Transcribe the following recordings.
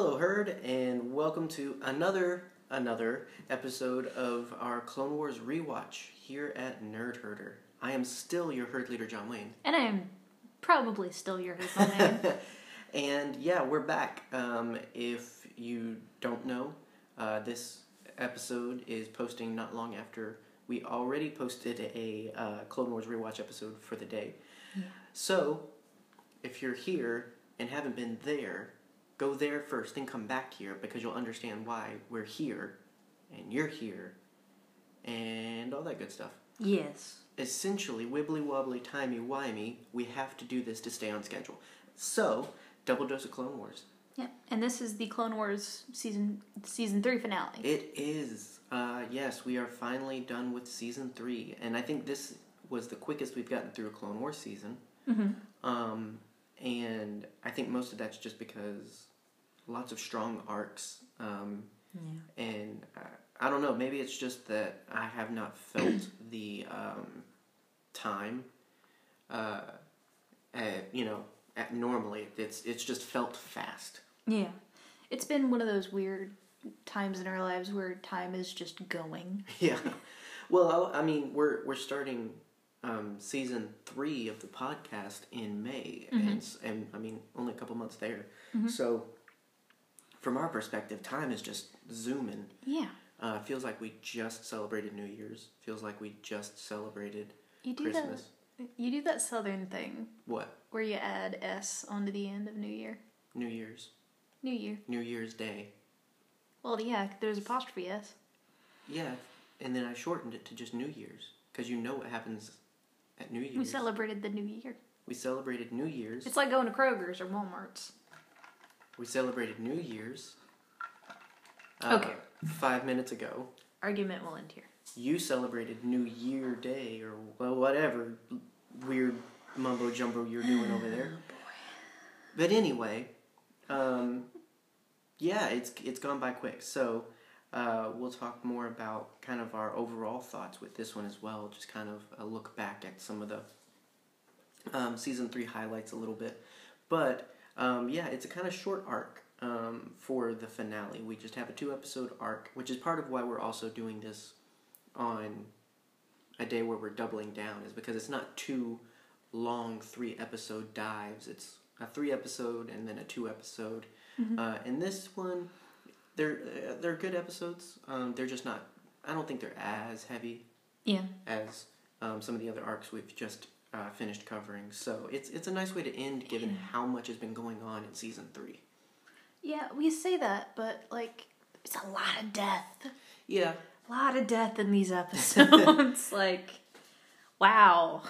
Hello, Herd, and welcome to another another episode of our Clone Wars rewatch here at Nerd Herder. I am still your herd leader, John Wayne, And I am probably still your herd leader. and yeah, we're back. Um, if you don't know, uh, this episode is posting not long after we already posted a uh, Clone Wars rewatch episode for the day. So, if you're here and haven't been there, go there first, then come back here because you'll understand why we're here and you're here and all that good stuff. yes. Essentially, wibbly wobbly, timey wimey, we have to do this to stay on schedule. So, double dose of Clone Wars. Yeah. And this is the Clone Wars season season three finale. It is. Uh, yes, we are finally done with season three, and I think this was the quickest we've gotten through a Clone Wars season. mm-hmm. Um, and I think most of that's just because lots of strong arcs. Um, Yeah. and uh, I don't know, maybe it's just that I have not felt the um, time. Uh, at, you know, at normally it's it's just felt fast. Yeah. It's been one of those weird times in our lives where time is just going. Yeah. Well, I I mean, we're we're starting um, season three of the podcast in May, and s- and I mean, only a couple months there. So, from our perspective, time is just zooming. Yeah. Uh, feels like we just celebrated New Year's. Feels like we just celebrated You do Christmas. that you do that southern thing What? where you add S onto the end of New Year. New Year's. New Year. New Year's Day. Well, yeah, there's apostrophe S. Yeah, and then I shortened it to just New Year's because you know what happens at New Year's. We celebrated the New Year. We celebrated New Year's. It's like going to Kroger's or Walmart's. We celebrated New Year's. uh, Okay. Five minutes ago, Argument will end here. you celebrated New Year Day or well, whatever weird mumbo jumbo you're doing over there. But anyway, um, yeah, it's it's gone by quick. So uh, we'll talk more about kind of our overall thoughts with this one as well. Just kind of a look back at some of the um, season three highlights a little bit. But um, yeah, it's a kind of short arc um, for the finale. We just have a two episode arc, which is part of why we're also doing this on a day where we're doubling down, is because it's not two long three episode dives. It's a three episode and then a two episode. Uh, and this one, they're uh, they're good episodes. Um, they're just not. I don't think they're as heavy Yeah. as um, some of the other arcs we've just uh, finished covering. So it's it's a nice way to end, given how much has been going on in season three. Yeah, we say that, but like, it's a lot of death. Yeah, A lot of death in these episodes. like, wow.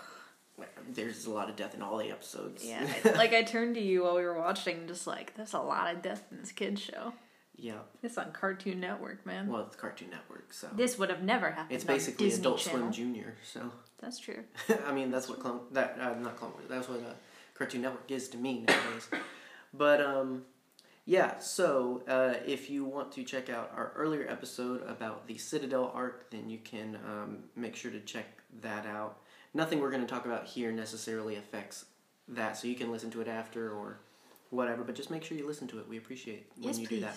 there's a lot of death in all the episodes. Yeah, like I turned to you while we were watching, just like, there's a lot of death in this kids show. Yeah. It's on Cartoon Network, man. Well, it's Cartoon Network, so This would have never happened. it's on basically Disney Adult Channel. Swim Junior. So That's true. I mean, that's what Clone that uh, not Clone Wars. That's what uh, Cartoon Network is to me nowadays. but um, yeah. So uh, if you want to check out our earlier episode about the Citadel arc, then you can um, make sure to check that out. Nothing we're going to talk about here necessarily affects that, so you can listen to it after or whatever. But just make sure you listen to it. We appreciate when yes, you please. do that.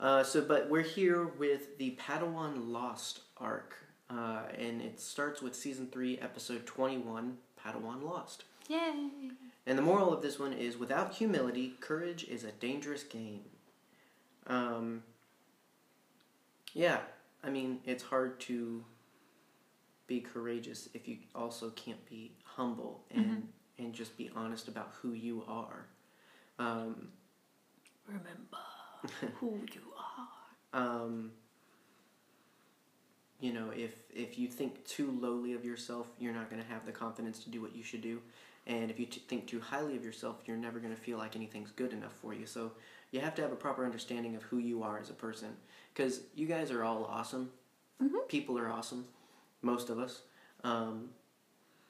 Uh, so, but we're here with the Padawan Lost arc, uh, and it starts with season three, episode twenty-one, Padawan Lost. Yay! And the moral of this one is: without humility, courage is a dangerous game. Um, yeah, I mean, it's hard to be courageous if you also can't be humble and and just be honest about who you are. Um, Remember who you are. Um, you know, if if you think too lowly of yourself, you're not going to have the confidence to do what you should do, and if you t- think too highly of yourself, you're never going to feel like anything's good enough for you. So you have to have a proper understanding of who you are as a person, because you guys are all awesome. People are awesome, most of us. Um,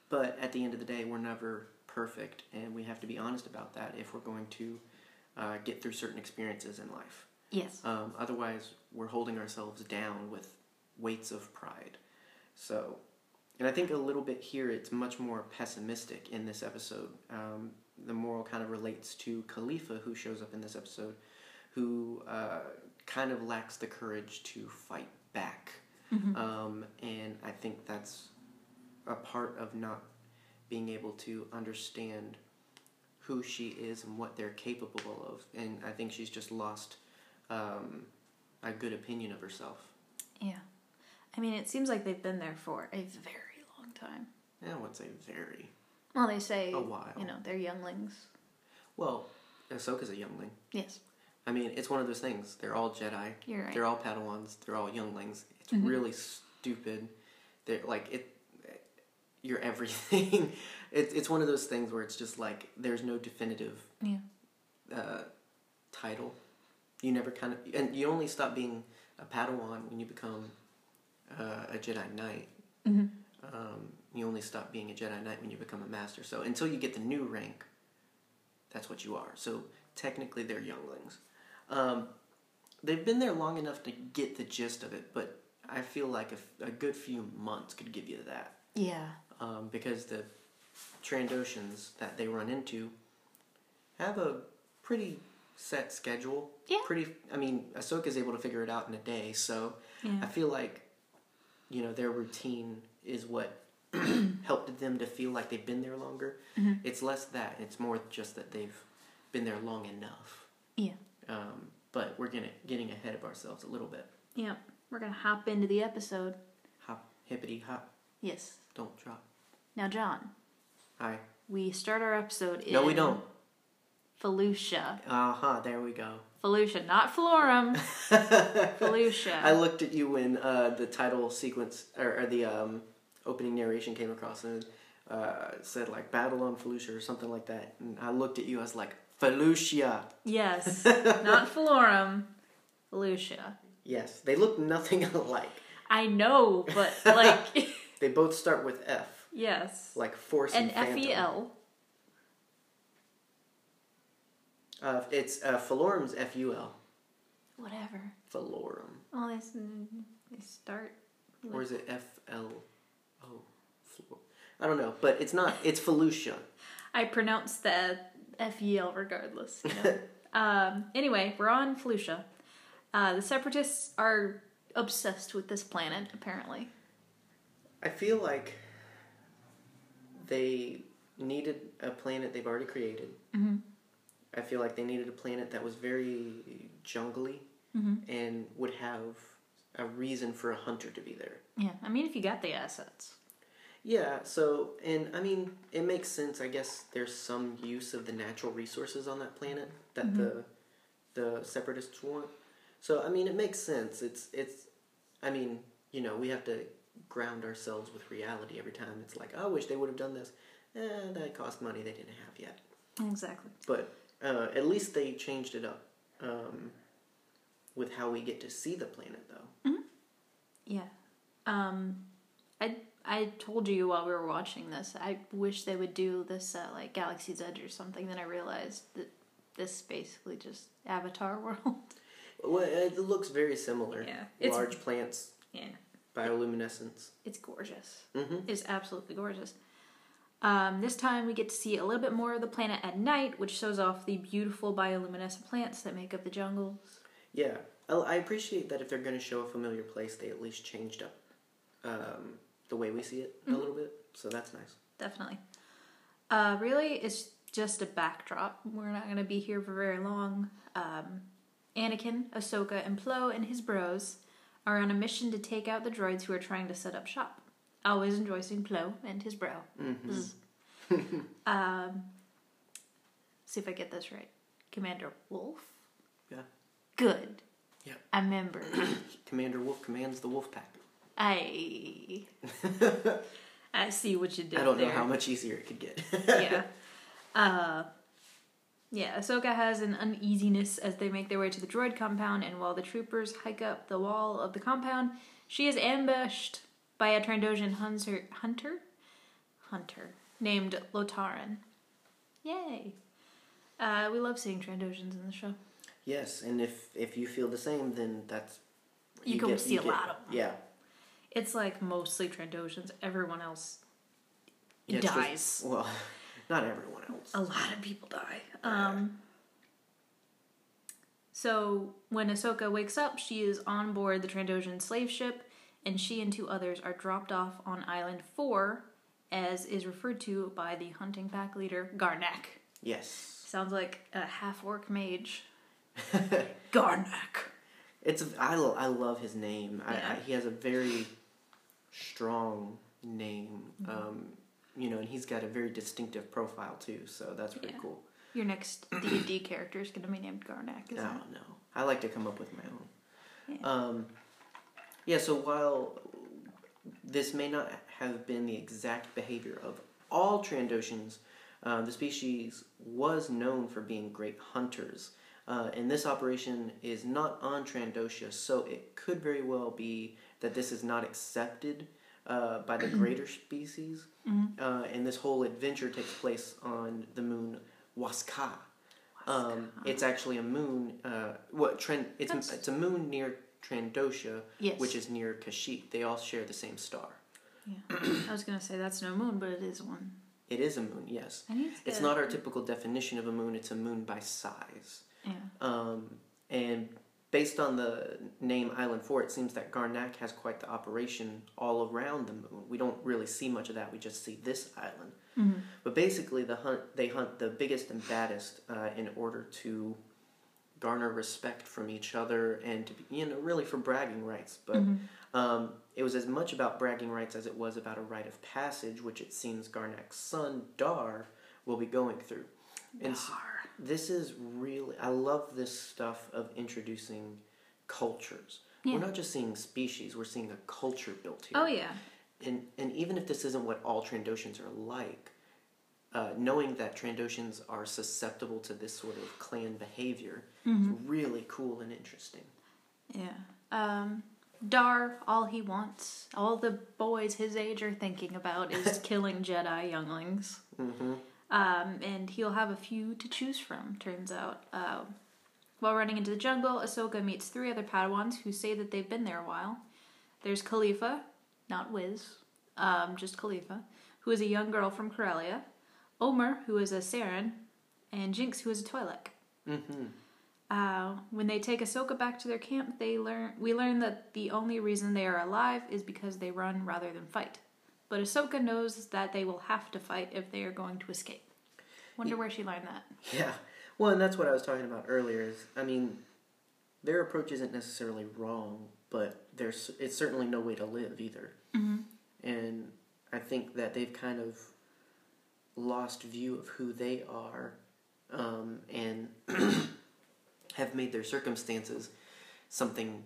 but at the end of the day, we're never perfect, and we have to be honest about that if we're going to uh, get through certain experiences in life. Yes. Um, otherwise, we're holding ourselves down with weights of pride. So, and I think a little bit here, it's much more pessimistic in this episode. Um, the moral kind of relates to Khalifa, who shows up in this episode, who uh, kind of lacks the courage to fight back. Um, and I think that's a part of not being able to understand who she is and what they're capable of. And I think she's just lost um, a good opinion of herself. Yeah. I mean, it seems like they've been there for a very long time. Yeah, I would say very. Well, they say, A while. you know, they're younglings. Well, Ahsoka's a youngling. Yes, I mean, it's one of those things. They're all Jedi. you're right. They're all Padawans. They're all younglings. It's Mhm. really stupid. They're like it. You're everything. it's it's one of those things where it's just like there's no definitive Yeah. uh, title. You never kind of and you only stop being a Padawan when you become uh, a Jedi Knight. hmm Um, you only stop being a Jedi Knight when you become a Master. So until you get the new rank, that's what you are. So technically, they're younglings. Um, they've been there long enough to get the gist of it, but I feel like a, f- a good few months could give you that. Yeah. Um, because the Trandoshans that they run into have a pretty set schedule. Yeah. Pretty. I mean, Ahsoka's able to figure it out in a day, so I feel like, you know, their routine is what helped them to feel like they've been there longer. Mhm. It's less that; it's more just that they've been there long enough. Yeah. Um, but we're gonna getting ahead of ourselves a little bit. Yeah. We're going to hop into the episode. Hop, hippity hop, Yes. don't drop. Now, John, Hi. we start our episode in No, we don't. Felucia. Uh huh. There we go. Felucia, not Florrum. Felucia. I looked at you when uh, the title sequence or, or the um, opening narration came across and uh, said like "Battle on Felucia" or something like that, and I looked at you. I was like, "Felucia." Yes. not Florrum. Felucia. Yes, they look nothing alike. I know, but like, They both start with F, yes. like Force And and, F E L. Uh, it's uh, Falorum's F U L. Whatever. Falorum, Oh, they, s- they start. or is it F L O? I don't know, but it's not. It's Felucia. I pronounce the F E L regardless. You know? um, anyway, we're on Felucia. Uh, the Separatists are obsessed with this planet, apparently. I feel like they needed a planet they've already created. Mm-hmm. I feel like they needed a planet that was very jungly Mm-hmm. and would have a reason for a hunter to be there. Yeah, I mean, if you got the assets. Yeah, so and I mean it makes sense. I guess there's some use of the natural resources on that planet that the the separatists want. So I mean it makes sense. It's it's I mean, you know, we have to ground ourselves with reality every time. It's like, oh, I wish they would have done this. Eh, that cost money they didn't have yet. Exactly. But uh, at least they changed it up um, with how we get to see the planet, though. Yeah. Um, I I told you while we were watching this, I wish they would do this uh, like Galaxy's Edge or something. Then I realized that this is basically just Avatar world. Well, it looks very similar. Yeah, it's- Large plants, yeah, bioluminescence. it's gorgeous. hmm It's absolutely gorgeous. Um, this time we get to see a little bit more of the planet at night, which shows off the beautiful bioluminescent plants that make up the jungles. Yeah, I appreciate that if they're going to show a familiar place, they at least changed up um, the way we see it a little bit. So that's nice. Definitely. Uh, really, it's just a backdrop. We're not going to be here for very long. Um, Anakin, Ahsoka, and Plo and his bros are on a mission to take out the droids who are trying to set up shop. Always enjoy seeing Plo and his bro. hmm um, see if I get this right. Commander Wolf? Yeah. Good. Yeah. I remember. Commander Wolf commands the Wolf Pack. I I see what you did I don't there. know how much easier it could get. yeah. Uh, yeah, Ahsoka has an uneasiness as they make their way to the droid compound, and while the troopers hike up the wall of the compound, she is ambushed by a Trandoshan hunter, hunter, hunter named Lotaran. Yay! Uh, we love seeing Trandoshans in the show. yes, and if if you feel the same, then that's You can see a lot of them. Yeah, It's like mostly Trandoshans. Everyone else Yeah, it's just- dies. well, not everyone else. a lot of people die. Um, So when Ahsoka wakes up, she is on board the Trandoshan slave ship, and she and two others are dropped off on Island 4, as is referred to by the hunting pack leader, Garnac. Yes. Sounds like a half orc mage. Garnac. It's I, lo- I love his name. I, Yeah. I, he has a very strong name. Mm-hmm. Um, you know, and he's got a very distinctive profile too. So that's pretty Yeah. cool. Your next D&D character is going to be named Garnac, isn't No, it? no. I like to come up with my own. Yeah. Um, yeah. So while this may not have been the exact behavior of all Trandoshans, uh, the species was known for being great hunters. Uh, and this operation is not on Trandosha, so it could very well be that this is not accepted uh, by the greater species. Uh, and this whole adventure takes place on the moon Wasskah. Um, it's actually a moon. Uh, what Tran- It's That's- it's a moon near Trandosha, Yes. which is near Kashyyyk. They all share the same star. Yeah. I was going to say that's no moon, but it is one. It is a moon, yes. I need to It's not our typical definition of a moon. It's a moon by size. Yeah. Um, and based on the name Island 4, it seems that Garnac has quite the operation all around the moon. We don't really see much of that. We just see this island. Mhm. But basically, the hunt they hunt the biggest and baddest uh, in order to garner respect from each other and to be, you know really for bragging rights. But um, it was as much about bragging rights as it was about a rite of passage, which it seems Garnac's son Dar will be going through. And this is really I love this stuff of introducing cultures. Yeah. We're not just seeing species; we're seeing a culture built here Oh, yeah. and and even if this isn't what all Trandoshans are like, uh, knowing that Trandoshans are susceptible to this sort of clan behavior Mm-hmm. is really cool and interesting. Yeah. Um, Dar, all he wants, all the boys his age are thinking about is killing Jedi younglings. hmm Um, and he'll have a few to choose from, turns out. Uh, while running into the jungle, Ahsoka meets three other Padawans who say that they've been there a while. There's Khalifa, not Wiz, um, just Khalifa, who is a young girl from Corellia, Omer, who is a Saren, and Jinx, who is a Twi'lek. hmm Uh, when they take Ahsoka back to their camp, they learn we learn that the only reason they are alive is because they run rather than fight. But Ahsoka knows that they will have to fight if they are going to escape. Wonder where she learned that. Yeah. Well, and that's what I was talking about earlier. Is I mean, their approach isn't necessarily wrong, but there's it's certainly no way to live either. Mm-hmm. And I think that they've kind of lost view of who they are, um, and have made their circumstances something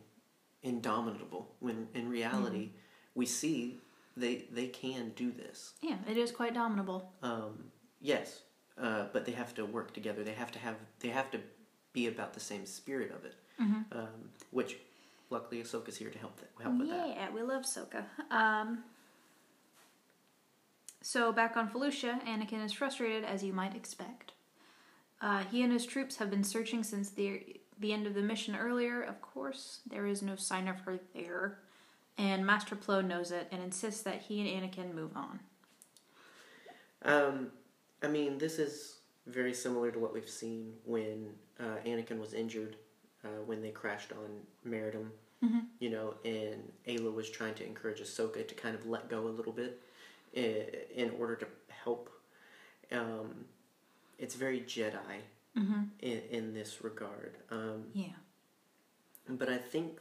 indomitable. When in reality, we see they they can do this. Yeah, it is quite dominable. Um, yes, uh, but they have to work together. They have to have they have to be about the same spirit of it, Mm-hmm. um, which luckily Ahsoka's here to help that, help with that. Yeah, we love Ahsoka. Um, so back on Felucia, Anakin is frustrated as you might expect. Uh, he and his troops have been searching since the the end of the mission earlier. Of course, there is no sign of her there, and Master Plo knows it and insists that he and Anakin move on. Um, I mean, this is very similar to what we've seen when uh, Anakin was injured uh, when they crashed on Maridun. Mm-hmm. You know, and Aayla was trying to encourage Ahsoka to kind of let go a little bit in, in order to help. Um, it's very Jedi Mm-hmm. in, in this regard. Um, Yeah. but I think,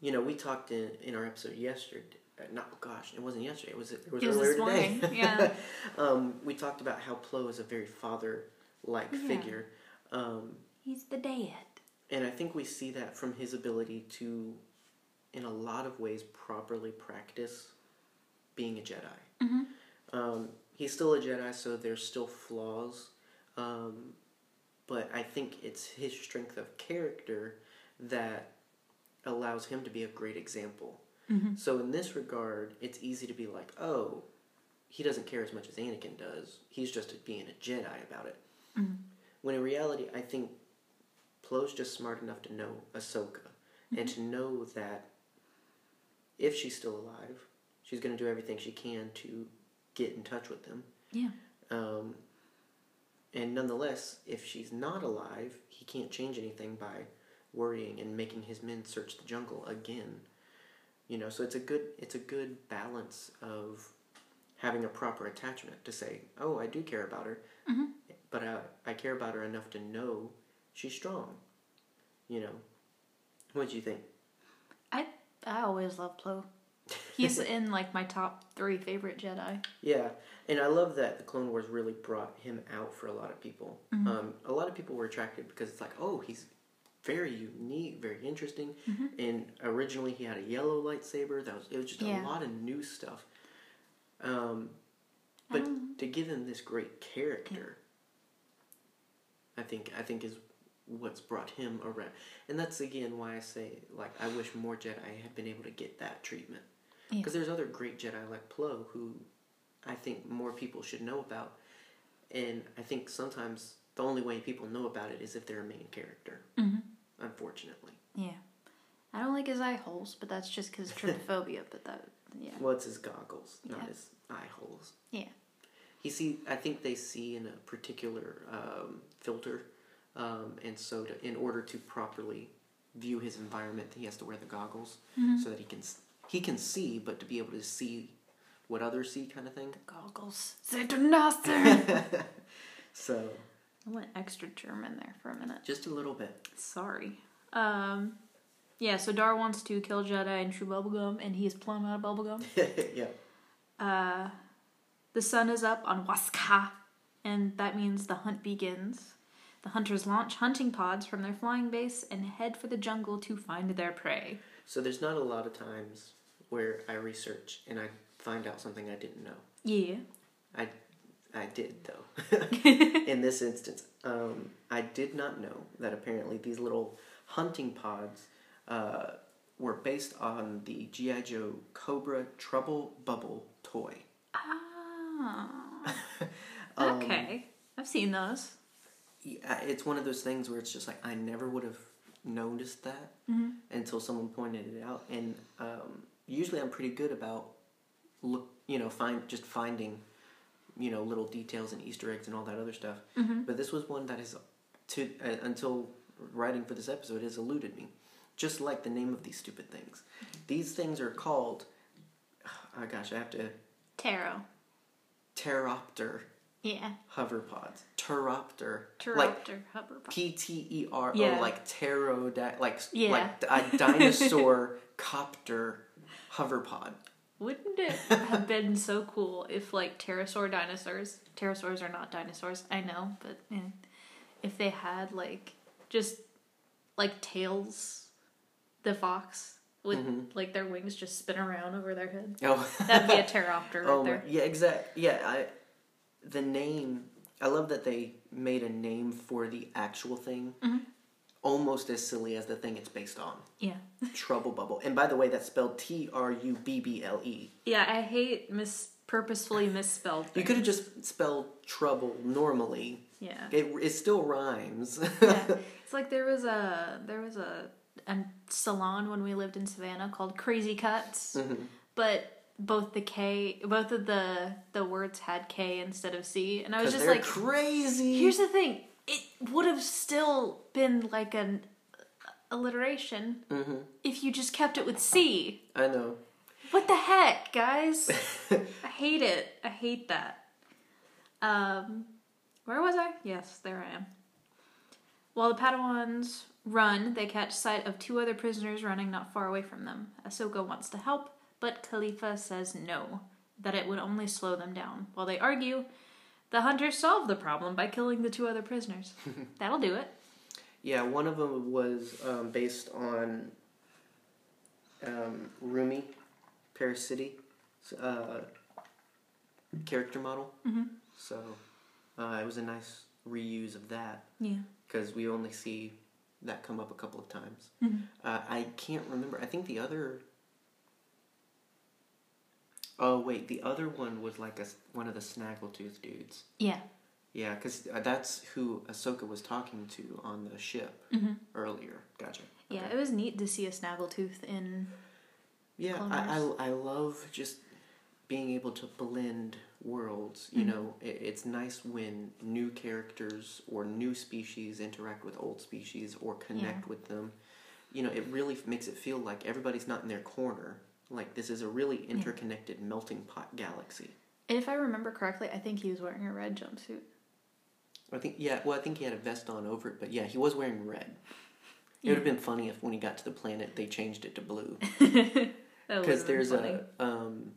you know, we talked in, in our episode yesterday. Not gosh, it wasn't yesterday. It was it was It was earlier this today. yeah. um, we talked about how Plo is a very father-like Yeah. figure, um, He's the dad. and I think we see that from his ability to, in a lot of ways, properly practice being a Jedi. Mm-hmm. Um, he's still a Jedi, so there's still flaws. Um, but I think it's his strength of character that allows him to be a great example. Mm-hmm. So in this regard, it's easy to be like, oh, he doesn't care as much as Anakin does. He's just being a Jedi about it. Mhm. When in reality, I think Plo's just smart enough to know Ahsoka and to know that if she's still alive, she's going to do everything she can to get in touch with them. Yeah. Um, and nonetheless, if she's not alive, he can't change anything by worrying and making his men search the jungle again. You know, so it's a good it's a good balance of having a proper attachment to say, "Oh, I do care about her." Mhm. But I, I care about her enough to know she's strong. You know. What do you think? I I always love Plo. He's in like my top three favorite Jedi. Yeah, and I love that the Clone Wars really brought him out for a lot of people. Mm-hmm. Um, a lot of people were attracted because it's like, oh, he's very unique, very interesting. Mm-hmm. And originally he had a yellow lightsaber. That was it was just Yeah. a lot of new stuff. Um, but to give him this great character, I think I think is what's brought him around, and that's again why I say like I wish more Jedi had been able to get that treatment. Yeah. Because there's other great Jedi like Plo who I think more people should know about, and I think sometimes the only way people know about it is if they're a main character. Mhm. Unfortunately, Yeah. I don't like his eye holes, but that's just because trypophobia. but that, yeah. well, it's his goggles, not Yeah. his eye holes. Yeah. He see, I think they see in a particular um, filter, um, and so to, in order to properly view his environment, he has to wear the goggles Mm-hmm. so that he can he can see, but to be able to see what others see, kind of thing. Goggles. They do nothing. So I went extra German there for a minute. just a little bit. Sorry. Um, yeah, so Dar wants to kill Jedi and chew bubblegum, and he's plumb out of bubblegum. yeah. Uh, the sun is up on Wasskah, and that means the hunt begins. The hunters launch hunting pods from their flying base and head for the jungle to find their prey. So there's not a lot of times where I research and I find out something I didn't know. Yeah. I I did though. In this instance, um, I did not know that apparently these little hunting pods uh, were based on the GI Joe Cobra Trouble Bubble toy. Ah. Um, okay. I've seen those. Yeah, it's one of those things where it's just like I never would have noticed that Mhm. until someone pointed it out. And um, usually, I'm pretty good about look, you know, find just finding, you know, little details and Easter eggs and all that other stuff. Mhm. But this was one that has, to uh, until writing for this episode, has eluded me. Just like the name of these stupid things. These things are called. Oh gosh, I have to. Tarot. Pteropter Yeah. hover pods. Pteropter. Pteropter Like hover pod. P T E R O, Yeah. like pterodact, like Yeah. like a dinosaur copter hover pod. Wouldn't it have been so cool if, like, pterosaur dinosaurs, pterosaurs are not dinosaurs, I know, but eh, if they had, like, just, like, tails, the fox, with, Mhm. like, their wings just spin around over their head? Oh, That'd be a pteropter right oh there. yeah, exactly. Yeah, I the name. I love that they made a name for the actual thing, Mhm. Almost as silly as the thing it's based on. Yeah. Trouble bubble, and by the way, that's spelled T R U B B L E. Yeah, I hate mis- purposefully misspelled You could have just spelled trouble normally. Yeah. It it still rhymes. yeah. It's like there was a there was a a salon when we lived in Savannah called Crazy Cuts, Mhm. but both the K, both of the the words had K instead of C, and I was just like, crazy. here's the thing, it would have still been like an alliteration hmm if you just kept it with C. I know. What the heck, guys? I hate it. I hate that. Um, where was I? Yes, there I am. While the Padawans run, they catch sight of two other prisoners running not far away from them. Ahsoka wants to help, but Khalifa says no, that it would only slow them down. While they argue, the hunters solve the problem by killing the two other prisoners. That'll do it. Yeah, one of them was um, based on um, Rumi, Paris City, uh, character model. Mm-hmm. So uh, it was a nice reuse of that Yeah. because we only see that come up a couple of times. Mhm. Uh, I can't remember. I think the other. Oh wait, the other one was like a one of the Snaggletooth dudes. Yeah. Yeah, because that's who Ahsoka was talking to on the ship Mm-hmm. earlier. Gotcha. Yeah, Okay. it was neat to see a Snaggletooth in. Yeah, I, I I love just being able to blend worlds. You Mhm. know, it, it's nice when new characters or new species interact with old species or connect with them. You know, it really makes it feel like everybody's not in their corner. Like this is a really interconnected melting pot galaxy. And if I remember correctly, I think he was wearing a red jumpsuit. I think yeah. Well, I think he had a vest on over it, but yeah, he was wearing red. It would have been funny if when he got to the planet they changed it to blue. Because there's funny. a um,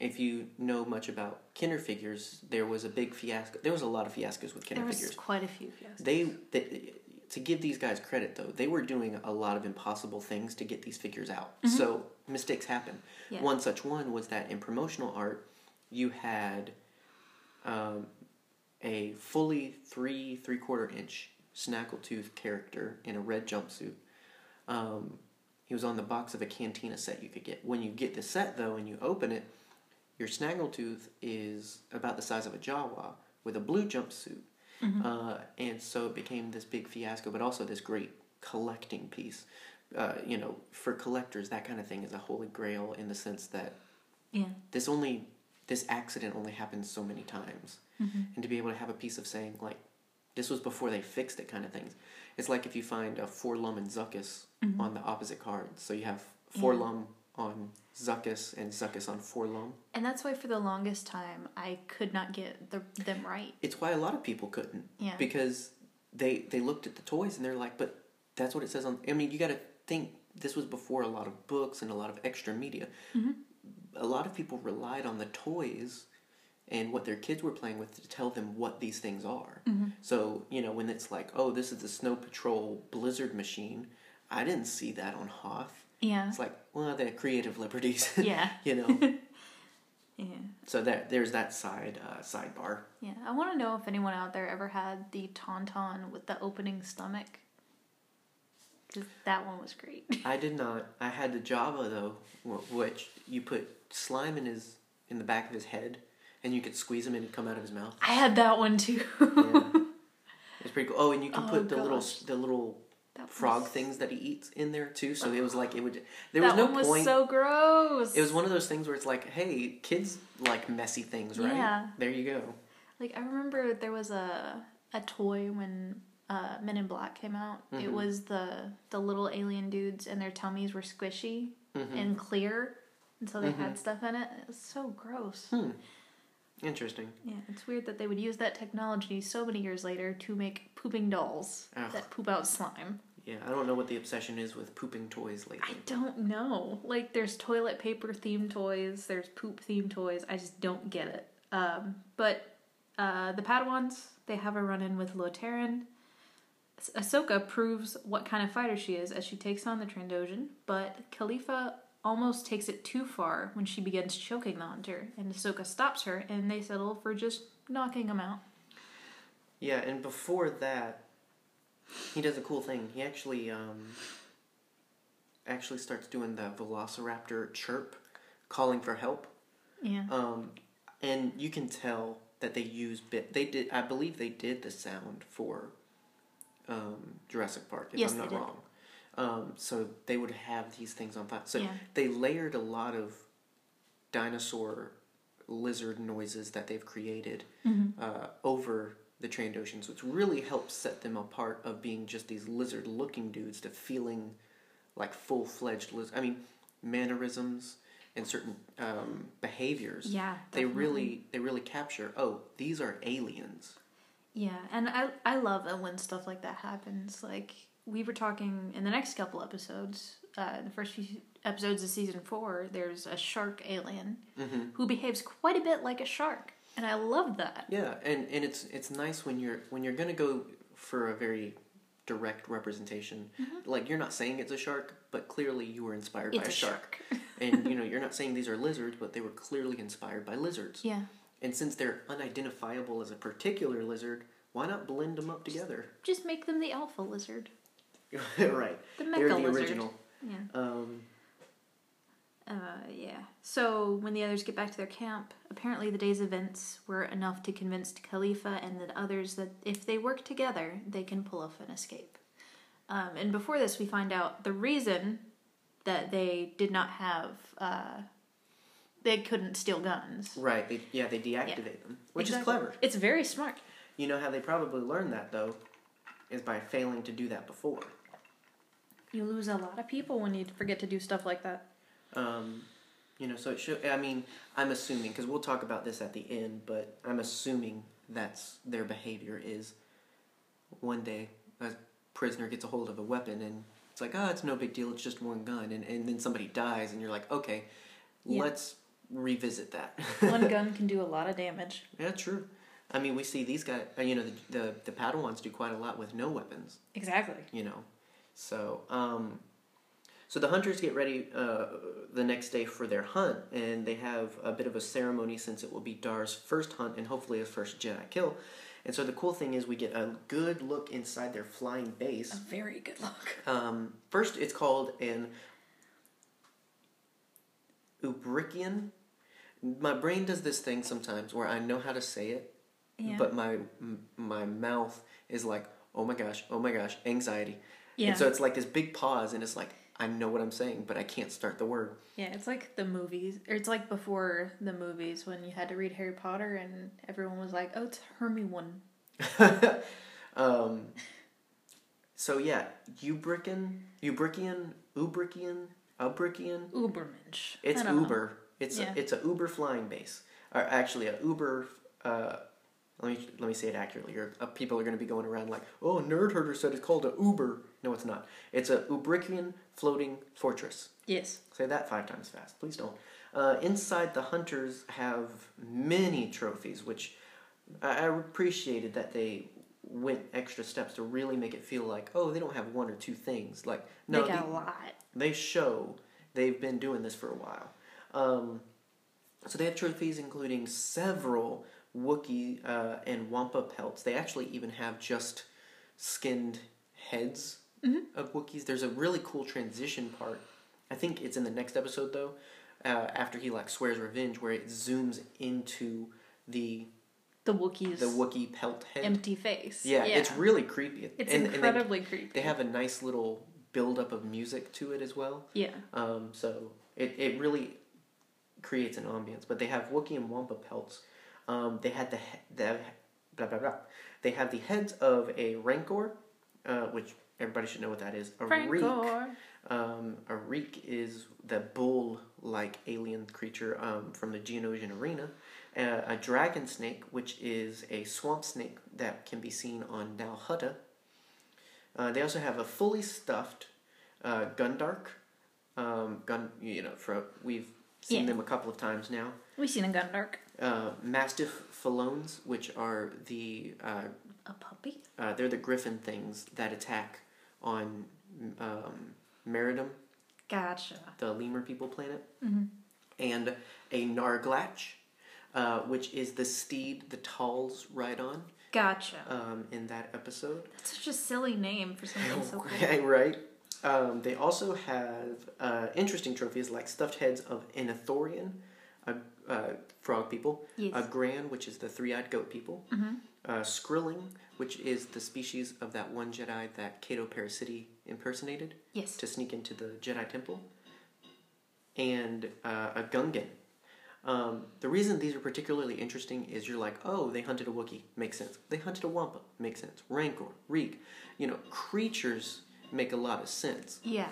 if you know much about Kenner figures, there was a big fiasco. There was a lot of fiascos with Kenner there was figures. quite a few fiascos. They, they to give these guys credit though, they were doing a lot of impossible things to get these figures out. So mistakes happen. Mm-hmm. Yeah. One such one was that in promotional art, you had um, a fully three three quarter inch snaggletooth character in a red jumpsuit. Um, he was on the box of a Cantina set you could get. When you get the set though, and you open it, your snaggletooth is about the size of a Jawa with a blue jumpsuit. Uh, and so it became this big fiasco, but also this great collecting piece. Uh, you know, for collectors, that kind of thing is a holy grail in the sense that yeah. this only this accident only happens so many times, and to be able to have a piece of saying like this was before they fixed it, kind of things. It's like if you find a 4-LOM and Zuckuss on the opposite card, so you have 4-LOM on Zuckuss and Zuckuss on 4-LOM. And that's why for the longest time I could not get the, them right. It's why a lot of people couldn't. Yeah. Because they they looked at the toys and they're like, but that's what it says on. I mean, you got to think this was before a lot of books and a lot of extra media. Mm-hmm. A lot of people relied on the toys and what their kids were playing with to tell them what these things are. Mm-hmm. So you know when it's like, oh, this is the Snow Patrol Blizzard machine. I didn't see that on Hoth. Yeah. It's like, well, they're creative liberties. Yeah. you know. Yeah. so that there's that side uh, sidebar. Yeah. I want to know if anyone out there ever had the tauntaun with the opening stomach. Because that one was great. I did not. I had the Jabba though, which you put slime in his in the back of his head, and you could squeeze him and it'd come out of his mouth. I had that one too. Yeah. it's pretty cool. Oh, and you can Oh, put the little the little That frog was- things that he eats in there too. So it was like it would. There that was no was point. so gross. it was one of those things where it's like, hey, kids like messy things, right? Yeah. There you go. Like I remember there was a a toy when uh, Men in Black came out. It Mhm. was the the little alien dudes and their tummies were squishy Mhm. and clear, and so they Mhm. had stuff in it. It was so gross. Hmm. Interesting. Yeah, it's weird that they would use that technology so many years later to make pooping dolls Ugh. that poop out slime. Yeah, I don't know what the obsession is with pooping toys lately. I don't know. Like, there's toilet paper themed toys, there's poop themed toys. I just don't get it. Um, but uh, the Padawans, they have a run in with Lotaran. Ah- Ahsoka proves what kind of fighter she is as she takes on the Trandoshan, but Khalifa almost takes it too far when she begins choking the hunter, and Ahsoka stops her, and they settle for just knocking him out. Yeah, and before that, he does a cool thing. He actually um, actually starts doing the Velociraptor chirp, calling for help. Yeah. Um, and you can tell that they use bit. They did. I believe they did the sound for um, Jurassic Park. If Yes, I'm they not did. wrong. Um, so they would have these things on file. So Yeah. they layered a lot of dinosaur lizard noises that they've created Mm-hmm. uh, over the Trandoshans, which really helps set them apart of being just these lizard-looking dudes to feeling like full-fledged lizard. I mean, mannerisms and certain um, behaviors. Yeah. They really, they really capture. Oh, these are aliens. Yeah, and I I love it when stuff like that happens. Like we were talking in the next couple episodes, uh, the first few episodes of season four. There's a shark alien Mm-hmm. who behaves quite a bit like a shark, and I love that. Yeah, and, and it's it's nice when you're when you're gonna go for a very direct representation. Like you're not saying it's a shark, but clearly you were inspired by It's a a shark. shark. and you know you're not saying these are lizards, but they were clearly inspired by lizards. yeah, And since they're unidentifiable as a particular lizard, why not blend them up together? just make them the alpha lizard, right. the They're mecha the lizard. original. Yeah. Um, Uh, yeah. So when the others get back to their camp, apparently the day's events were enough to convince Khalifa and the others that if they work together, they can pull off an escape. Um, and before this, we find out the reason that they did not have uh, they couldn't steal guns. Right. They, yeah, they deactivate them, which is clever. It's very smart. You know how they probably learned that though, is by failing to do that before. You lose a lot of people when you forget to do stuff like that. Um, you know, so it should. I mean, I'm assuming because we'll talk about this at the end, but I'm assuming that's their behavior is one day a prisoner gets a hold of a weapon and it's like, oh, it's no big deal. It's just one gun, and and then somebody dies, and you're like, okay, Yeah. let's revisit that. One gun can do a lot of damage. yeah, true. I mean, we see these guys. uh, You know, the, the the Padawans do quite a lot with no weapons. Exactly. you know. So, um, so the hunters get ready uh, the next day for their hunt, and they have a bit of a ceremony since it will be Dar's first hunt and hopefully his first Jedi kill. And so the cool thing is we get a good look inside their flying base. A very good look. Um, first, it's called an Ubrikian. My brain does this thing sometimes where I know how to say it, Yeah. but my my mouth is like, oh my gosh, oh my gosh, anxiety. Yeah. And so it's like this big pause, and it's like I know what I'm saying, but I can't start the word. yeah, it's like the movies, or it's like before the movies when you had to read Harry Potter and everyone was like, "Oh, it's Hermione." um, so yeah, Ubrican, Ubrikian, Ubrikian, Ubrikian. Ubermensch. It's don't know. Uber. It's Yeah. a, it's a Uber flying base, or actually a Uber. Uh, let me let me say it accurately. Or uh, people are going to be going around like, oh, Nerd Herder said it's called a Uber. No, it's not. It's a Ubrikian floating fortress. Yes. Say that five times fast. Please don't. Uh, inside, the hunters have many trophies, which I I appreciated that they went extra steps to really make it feel like, oh, they don't have one or two things. Like, no, they got a lot. they show they've been doing this for a while. Um, so they have trophies including several Wookiee uh, and Wampa pelts. They actually even have just skinned heads of Wookiees. There's a really cool transition part. I think it's in the next episode though, uh, after he like swears revenge, where it zooms into the The Wookiees. the Wookiee pelt head. empty face. yeah, it's really creepy. It's and, and they, incredibly creepy. they have a nice little build up of music to it as well. yeah. Um, so it, it really creates an ambience. But they have Wookiee and Wampa pelts. Um, they had the, the blah blah blah. They have the heads of a Rancor, uh, which everybody should know what that is. A Reek. Um, a Reek is the bull-like alien creature um, from the Geonosian arena. Uh, a dragon snake, which is a swamp snake that can be seen on Nal Hutta. Uh, they also have a fully stuffed uh, Gundark. Um, gun, you know, for we've seen Yeah. them a couple of times now. We've seen a Gundark. Uh, Mastiff Phallones, which are the uh, A puppy? uh, they're the griffin things that attack on um, Maridun, Gotcha. the lemur people planet, Mhm. and a Narglatch, uh, which is the steed the Talz ride on Gotcha. um, in that episode. That's such a silly name for something so cool. right. Um, they also have uh, interesting trophies like stuffed heads of Anathorian, a uh, frog people, Yes. a Gran, which is the three-eyed goat people, mm-hmm. uh, Skrilling, which is the species of that one Jedi that Cato Parasitti impersonated Yes. to sneak into the Jedi Temple, and uh, a Gungan. Um, the reason these are particularly interesting is you're like, oh, they hunted a Wookiee, makes sense. They hunted a Wampa, makes sense. Rancor, Reek, you know, creatures make a lot of sense. Yeah.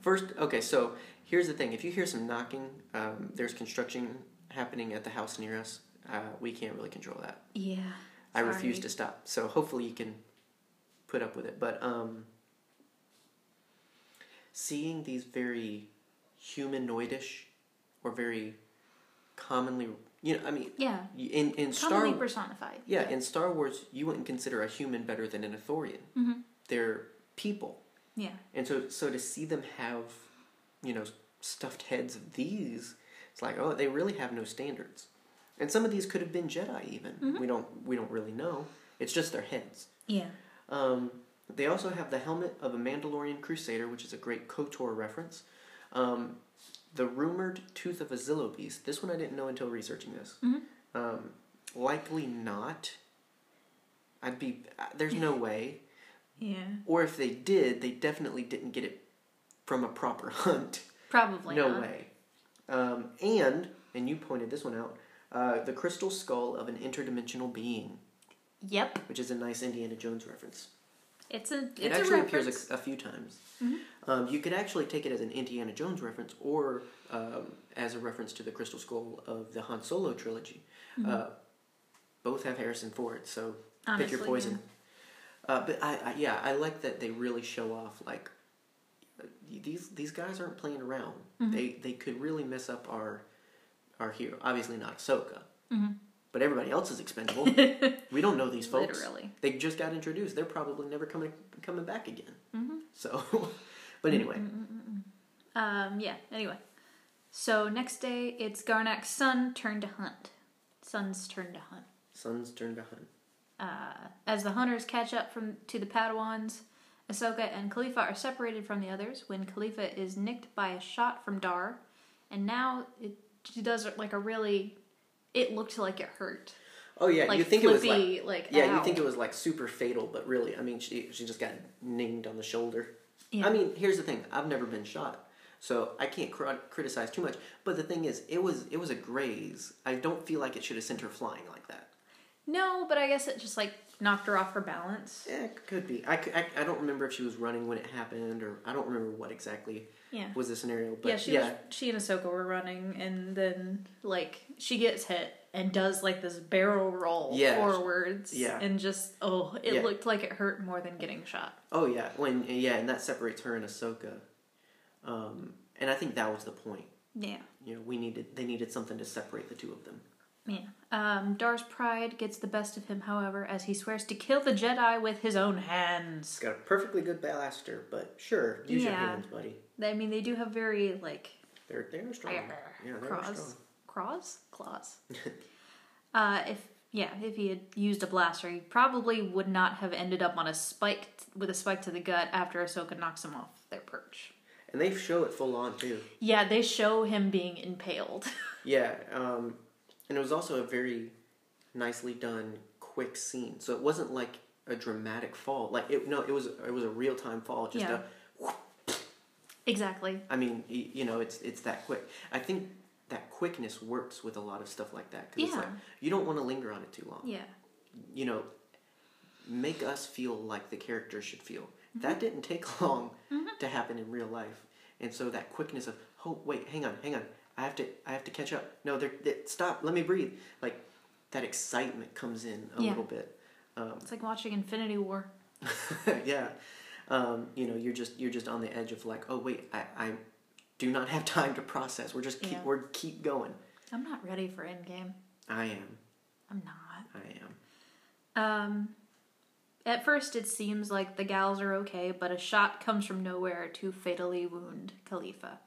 First, okay, so here's the thing: if you hear some knocking, um, there's construction happening at the house near us. Uh, we can't really control that. Yeah. I refuse to stop. So hopefully you can put up with it. But um, seeing these very humanoidish or very commonly, you know, I mean, Yeah. in in Star personified. yeah, in Star Wars, you wouldn't consider a human better than an Ithorian. Mhm. They're people, Yeah. and so so to see them have, you know, stuffed heads of these, it's like oh, they really have no standards. And some of these could have been Jedi even. Mm-hmm. We don't we don't really know. It's just their heads. Yeah. Um, they also have the helmet of a Mandalorian Crusader, which is a great KOTOR reference. Um, the rumored tooth of a Zillo beast. This one I didn't know until researching this. Mhm. Um, likely not. I'd be. uh, There's no way. Yeah. Or if they did, they definitely didn't get it from a proper hunt. Probably no not. way. Um, and and you pointed this one out. Uh, the crystal skull of an interdimensional being, Yep, which is a nice Indiana Jones reference. it's a it's it a actually reference. appears a, a few times. Um, you could actually take it as an Indiana Jones reference or um, as a reference to the Crystal Skull of the Han Solo trilogy. Uh, both have Harrison Ford, so pick your Honestly, poison. Uh, but I, I, yeah, I like that they really show off like these these guys aren't playing around. Mm-hmm. They they could really mess up our our hero. Obviously not Ahsoka, Mm-hmm. but everybody else is expendable. we don't know these folks. Literally. They just got introduced. They're probably never coming coming back again. Mm-hmm. So, but anyway, Um, yeah, anyway. So next day, it's Garnac's son turn to hunt. Son's turn to hunt. son's turn to hunt. Uh, as the hunters catch up from to the Padawans, Ahsoka and Kalifa are separated from the others when Kalifa is nicked by a shot from Dar, and now it she does like a really. It looked like it hurt. Oh yeah, Like you think it was flippy, like, like, yeah, ow. you think it was like super fatal, but really, I mean, she she just got ninged on the shoulder. Yeah. I mean, here's the thing: I've never been shot, so I can't cr- criticize too much. But the thing is, it was it was a graze. I don't feel like it should have sent her flying like that. No, but I guess it just like knocked her off her balance. Yeah, it could be. I I don't remember if she was running when it happened, or I don't remember what exactly Yeah. was the scenario. But yeah, she was she and Ahsoka were running, and then like she gets hit and does like this barrel roll Yeah. forwards. Yeah. and just oh, it Yeah. looked like it hurt more than getting shot. Oh yeah, when yeah, and that separates her and Ahsoka. Um, and I think that was the point. Yeah, You know, we needed they needed something to separate the two of them. Yeah. Um, Dar's pride gets the best of him, however, as he swears to kill the Jedi with his own hands. Got a perfectly good blaster, but sure, use your Yeah. hands, buddy. I mean, they do have very like They're they're strong. Yeah, they're strong. claws, claws. uh, if yeah, if he had used a blaster, he probably would not have ended up on a spike t- with a spike to the gut after Ahsoka knocks him off their perch. And they show it full on too. Yeah, they show him being impaled. Yeah, um, and it was also a very nicely done, quick scene. So it wasn't like a dramatic fall. Like it, no, it was it was a real time fall. Just Yeah. a. exactly. I mean, you know, it's it's that quick. I think that quickness works with a lot of stuff like that because it's Yeah. like you don't want to linger on it too long. Yeah. You know, make us feel like the character should feel. Mm-hmm. That didn't take long to happen in real life, and so that quickness of oh wait, hang on, hang on, I have to I have to catch up. No, they're, they stop. Let me breathe. Like that excitement comes in a Yeah. little bit. Um, It's like watching Infinity War. yeah, um, you know, you're just you're just on the edge of like, oh wait, I, I do not have time to process. We're just keep Yeah. we're keep going. I'm not ready for Endgame. I am. I'm not. I am. Um, at first, it seems like the gals are okay, but a shot comes from nowhere to fatally wound Kalifa.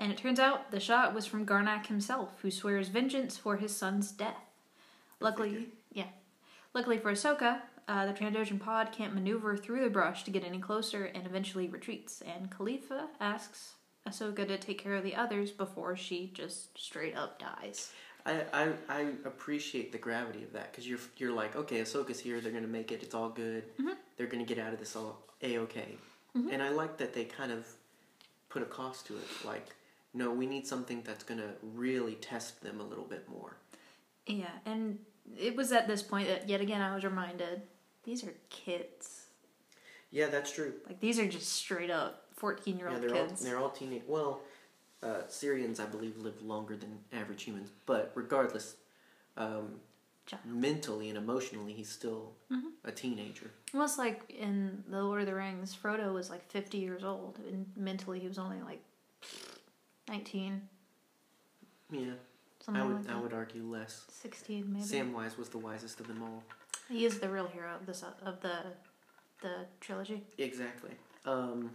And it turns out the shot was from Garnac himself, who swears vengeance for his son's death. Luckily, yeah. Luckily for Ahsoka, uh, the Trandoshan pod can't maneuver through the brush to get any closer and eventually retreats. And Kalifa asks Ahsoka to take care of the others before she just straight up dies. I, I, I appreciate the gravity of that because you're you're like okay Ahsoka's here they're gonna make it it's all good Mm-hmm. they're gonna get out of this all a okay and I like that they kind of put a cost to it like no we need something that's gonna really test them a little bit more Yeah, and it was at this point that yet again I was reminded these are kids. yeah that's true Like these are just straight up fourteen year yeah old they're all kids. they're all teenage well uh, Syrians I believe live longer than average humans but regardless um, mentally and emotionally he's still Mm-hmm. a teenager Almost like in the Lord of the Rings, Frodo was like fifty years old, and mentally he was only like nineteen, yeah something I would like that. I would argue less Sixteen maybe. Samwise was the wisest of them all. He is the real hero of this of the the trilogy. Exactly. Um,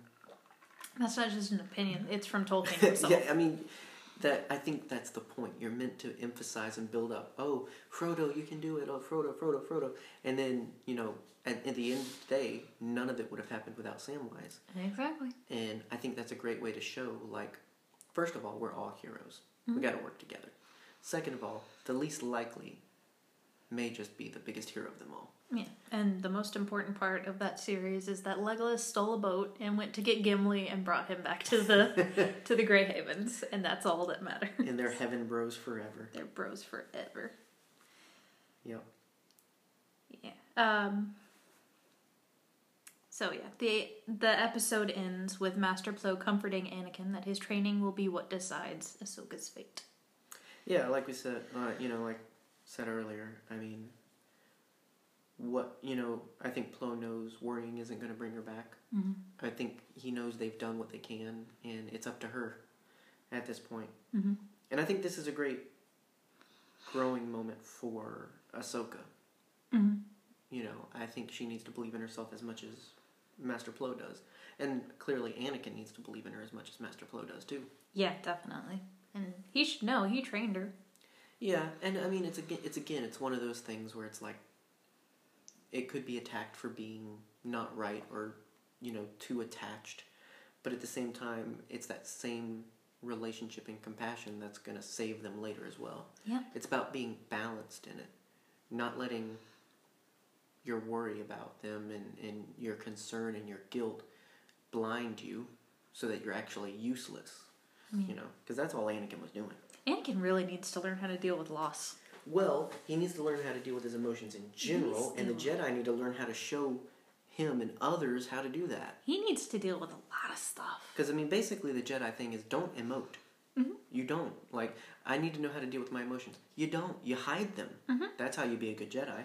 That's not just an opinion; it's from Tolkien himself. yeah, I mean, that I think that's the point. You're meant to emphasize and build up. Oh, Frodo, you can do it. Oh, Frodo, Frodo, Frodo. And then you know, at, at the end of the day, none of it would have happened without Samwise. Exactly. And I think that's a great way to show, like, first of all, we're all heroes. Mm-hmm. We got to work together. Second of all, the least likely may just be the biggest hero of them all. Yeah, and the most important part of that series is that Legolas stole a boat and went to get Gimli and brought him back to the to the Grey Havens, and that's all that matters. And they're heaven bros forever. They're bros forever. Yep. Yeah. Um. So yeah, the the episode ends with Master Plo comforting Anakin that his training will be what decides Ahsoka's fate. Yeah, like we said, uh, you know, like said earlier. I mean, what you know, I think Plo knows worrying isn't going to bring her back. Mm-hmm. I think he knows they've done what they can, and it's up to her at this point. Mm-hmm. And I think this is a great growing moment for Ahsoka. Mm-hmm. You know, I think she needs to believe in herself as much as Master Plo does, and clearly Anakin needs to believe in her as much as Master Plo does too. Yeah, definitely. And he should know. He trained her. Yeah, and I mean, it's again, it's again, it's one of those things where it's like, it could be attacked for being not right or, you know, too attached, but at the same time, it's that same relationship and compassion that's gonna save them later as well. Yeah. It's about being balanced in it, not letting your worry about them and, and your concern and your guilt blind you so that you're actually useless. You know, because that's all Anakin was doing. Anakin really needs to learn how to deal with loss. Well, he needs to learn how to deal with his emotions in general, and the. Jedi need to learn how to show him and others how to do that. He needs to deal with a lot of stuff. Because I mean, basically, the Jedi thing is don't emote. Mm-hmm. You don't like. I need to know how to deal with my emotions. You don't. You hide them. Mm-hmm. That's how you be a good Jedi.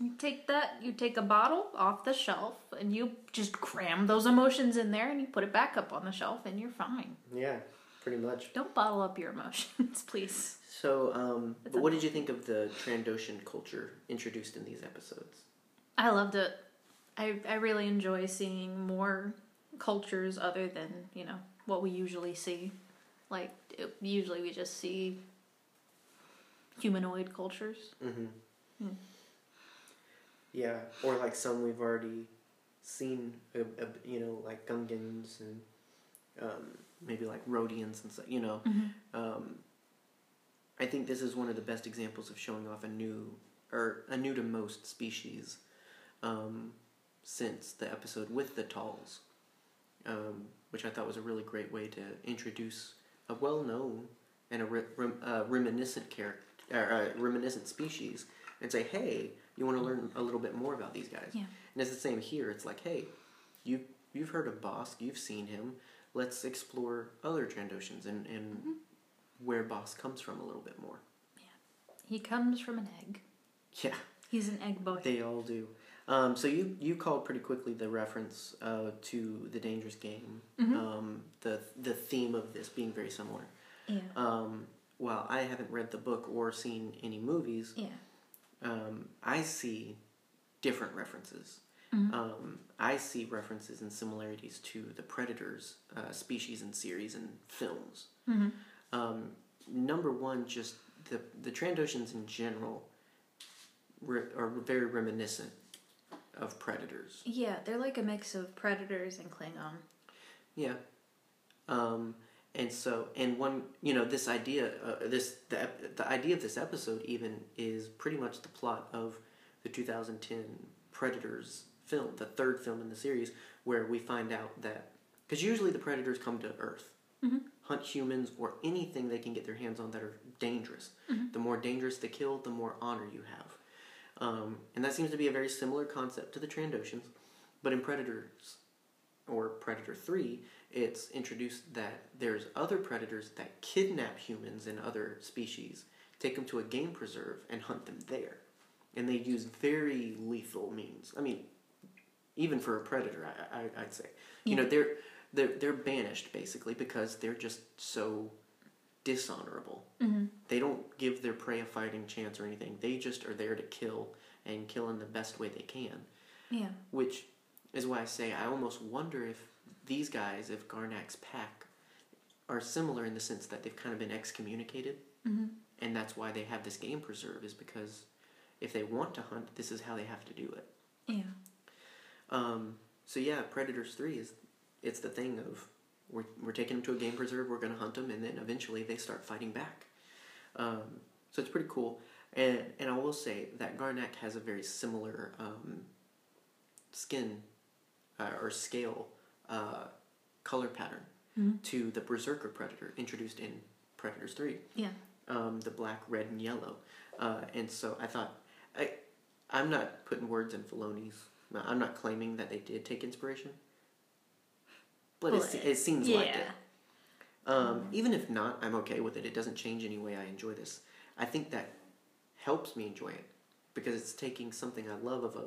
You take that, you take a bottle off the shelf, and you just cram those emotions in there, and you put it back up on the shelf, and you're fine. Yeah, pretty much. Don't bottle up your emotions, please. So, um, but what did you think of the Trandoshan culture introduced in these episodes? I loved it. I I really enjoy seeing more cultures other than you know what we usually see. Like it, usually we just see humanoid cultures. Mm-hmm. Hmm. Yeah, or like some we've already seen, uh, uh, you know, like Gungans and um, maybe like Rhodians and stuff. You know, um, I think this is one of the best examples of showing off a new or a new to most species um, since the episode with the Talz, um, which I thought was a really great way to introduce a well-known and a re- rem- uh, reminiscent character, uh, reminiscent species, and say, "Hey, you want to learn a little bit more about these guys?" Yeah. And it's the same here. It's like, "Hey, you you've heard of Bossk, you've seen him. Let's explore other Trandoshans and and where Bossk comes from a little bit more." Yeah, he comes from an egg. Yeah, He's an egg boy. they all do. Um, so you you called pretty quickly the reference uh, to the Dangerous Game. Mhm. Um, the the theme of this being very similar. Yeah. Um, while I haven't read the book or seen any movies, Yeah. Um, I see different references. Mhm. Um, I see references and similarities to the Predators uh, species and series and films. hmm Um, number one, just the the Trandoshans in general re- are very reminiscent of Predators. Yeah, they're like a mix of predators and Klingon. Yeah. Um, and so, and one, you know, this idea, uh, this the the idea of this episode even is pretty much the plot of the 2010 Predators film, the third film in the series, where we find out that because usually the Predators come to Earth, Mhm. hunt humans or anything they can get their hands on that are dangerous. Mhm. The more dangerous the kill, the more honor you have. Um, and that seems to be a very similar concept to the Trandoshans, but in Predators or Predator 3, it's introduced that there's other predators that kidnap humans and other species, take them to a game preserve, and hunt them there. And they use very lethal means. I mean, even for a predator, I, I, I'd say. You know, they're, they're, they're banished, basically, because they're just so dishonorable. Mm-hmm. They don't give their prey a fighting chance or anything. They just are there to kill and kill in the best way they can Yeah. which is why I say I almost wonder if these guys, if Garnac's pack, are similar in the sense that they've kind of been excommunicated, Mm-hmm. and that's why they have this game preserve, is because if they want to hunt, this is how they have to do it. Yeah. Um, so yeah, Predators Three is it's the thing of we're we're taking them to a game preserve, we're going to hunt them, and then eventually they start fighting back. Um, so it's pretty cool. And and I will say that Garnac has a very similar um, skin uh, or scale uh, color pattern Mm-hmm. to the Berserker Predator introduced in Predators Three. Yeah. Um, the black, red, and yellow. Uh, and so I thought, I, I'm not putting words in Filoni's. I'm not claiming that they did take inspiration, but Well, it, it seems like it. Um, even if not, I'm okay with it. It doesn't change any way I enjoy this. I think that helps me enjoy it because it's taking something I love of a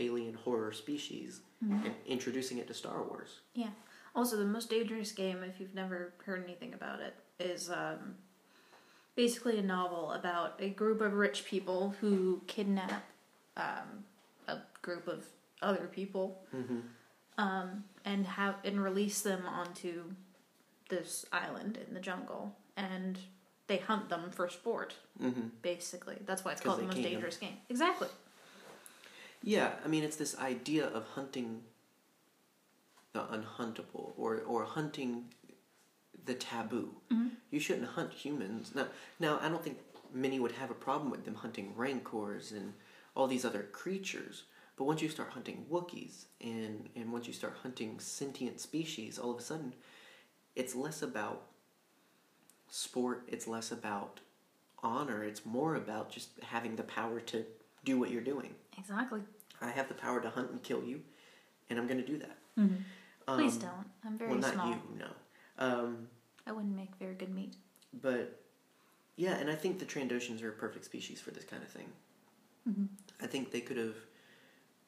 alien horror species Mm-hmm. and introducing it to Star Wars. Yeah. Also, the most dangerous game, if you've never heard anything about it, is um, basically a novel about a group of rich people who kidnap um, a group of other people Mm-hmm. um, and have and release them onto this island in the jungle, and they hunt them for sport. Mm-hmm. Basically, that's why it's called the most dangerous game. Exactly. Yeah, I mean it's this idea of hunting the unhuntable or or hunting the taboo. Mm-hmm. You shouldn't hunt humans. Now, now I don't think many would have a problem with them hunting rancors and all these other creatures. But once you start hunting Wookiees and and once you start hunting sentient species, all of a sudden it's less about sport, it's less about honor, it's more about just having the power to do what you're doing. Exactly. I have the power to hunt and kill you, and I'm going to do that. Mm-hmm. Please Um, don't. I'm very well, not small. you, no. Um, I wouldn't make very good meat. but yeah, and I think the Trandoshans are a perfect species for this kind of thing. Mm-hmm. I think they could have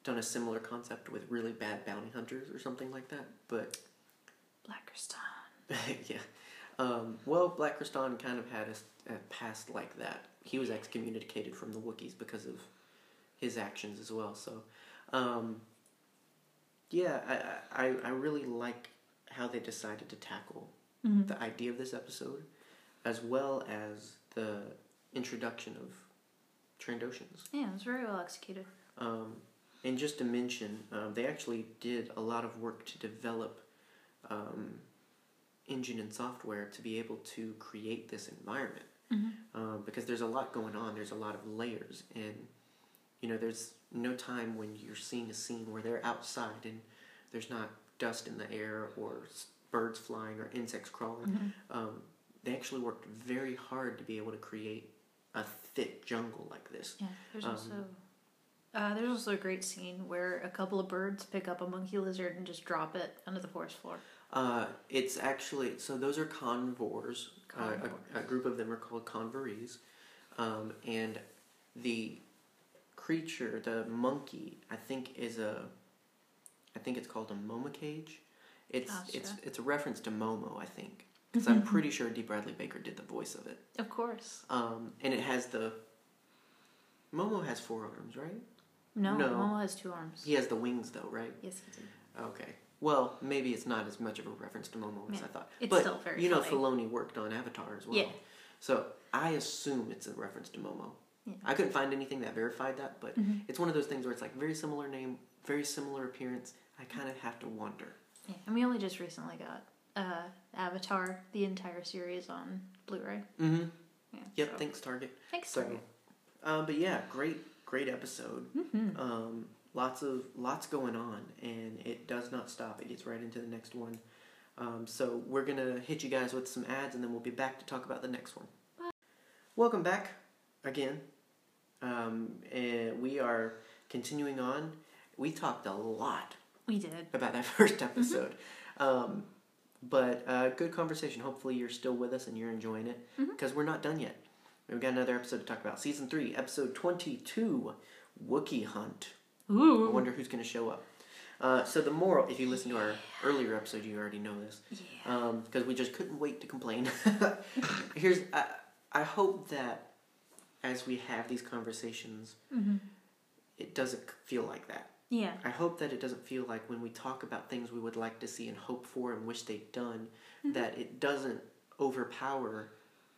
done a similar concept with really bad bounty hunters or something like that. But Black Krrsantan. yeah, um, well, Black kind of had a, a past like that. He was excommunicated from the Wookiees because of his actions as well. So, um, yeah, I, I I really like how they decided to tackle Mm-hmm. the idea of this episode, as well as the introduction of Trandoshans. Yeah, it was very well executed. Um, and just to mention, um, they actually did a lot of work to develop um, engine and software to be able to create this environment. Mm-hmm. Um, because there's a lot going on, there's a lot of layers, and you know, there's no time when you're seeing a scene where they're outside and there's not dust in the air or birds flying or insects crawling. Mm-hmm. Um, they actually worked very hard to be able to create a thick jungle like this. Yeah, there's Um, also uh, there's also a great scene where a couple of birds pick up a monkey lizard and just drop it onto the forest floor. Uh, it's actually so those are convors. Uh, a, a group of them are called convorees, um, and the creature, the monkey, I think is a. I think it's called a Momo cage. It's it's Gotcha. it's a reference to Momo, I think, because I'm pretty sure Dee Bradley Baker did the voice of it. Of course. Um, and it has the. Momo has four arms, right? No, No. Momo has two arms. He has the wings, though, right? Yes, he did. Okay. Well, maybe it's not as much of a reference to Momo as Yeah. I thought. It's but still very you know, funny. Filoni worked on Avatar as well. Yeah. So I assume it's a reference to Momo. Yeah. I couldn't find anything that verified that, but Mhm. it's one of those things where it's like very similar name, very similar appearance. I kind of have to wonder. Yeah, and we only just recently got uh, Avatar, the entire series on Blu-ray. Mm-hmm. Yeah, Yep. so- Thanks, Target. Thanks. So, Target. um, but yeah, great, great episode. Mhm. Um, lots of lots going on, and it does not stop. It gets right into the next one. Um, so we're gonna hit you guys with some ads, and then we'll be back to talk about the next one. Welcome back again. Um, and we are continuing on. We talked a lot We did. about that first episode. Um, but uh, good conversation. Hopefully, you're still with us and you're enjoying it because we're not done yet. We've got another episode to talk about. Season 3, Episode 22 Wookiee Hunt. Ooh. I wonder who's going to show up. Uh, so, the moral, if you listen to our earlier episode, you already know this Yeah. because we just couldn't wait to complain. Here's, I, I hope that as we have these conversations, hmm it doesn't feel like that. Yeah. I hope that it doesn't feel like when we talk about things we would like to see and hope for and wish they'd done, Mm-hmm. that it doesn't overpower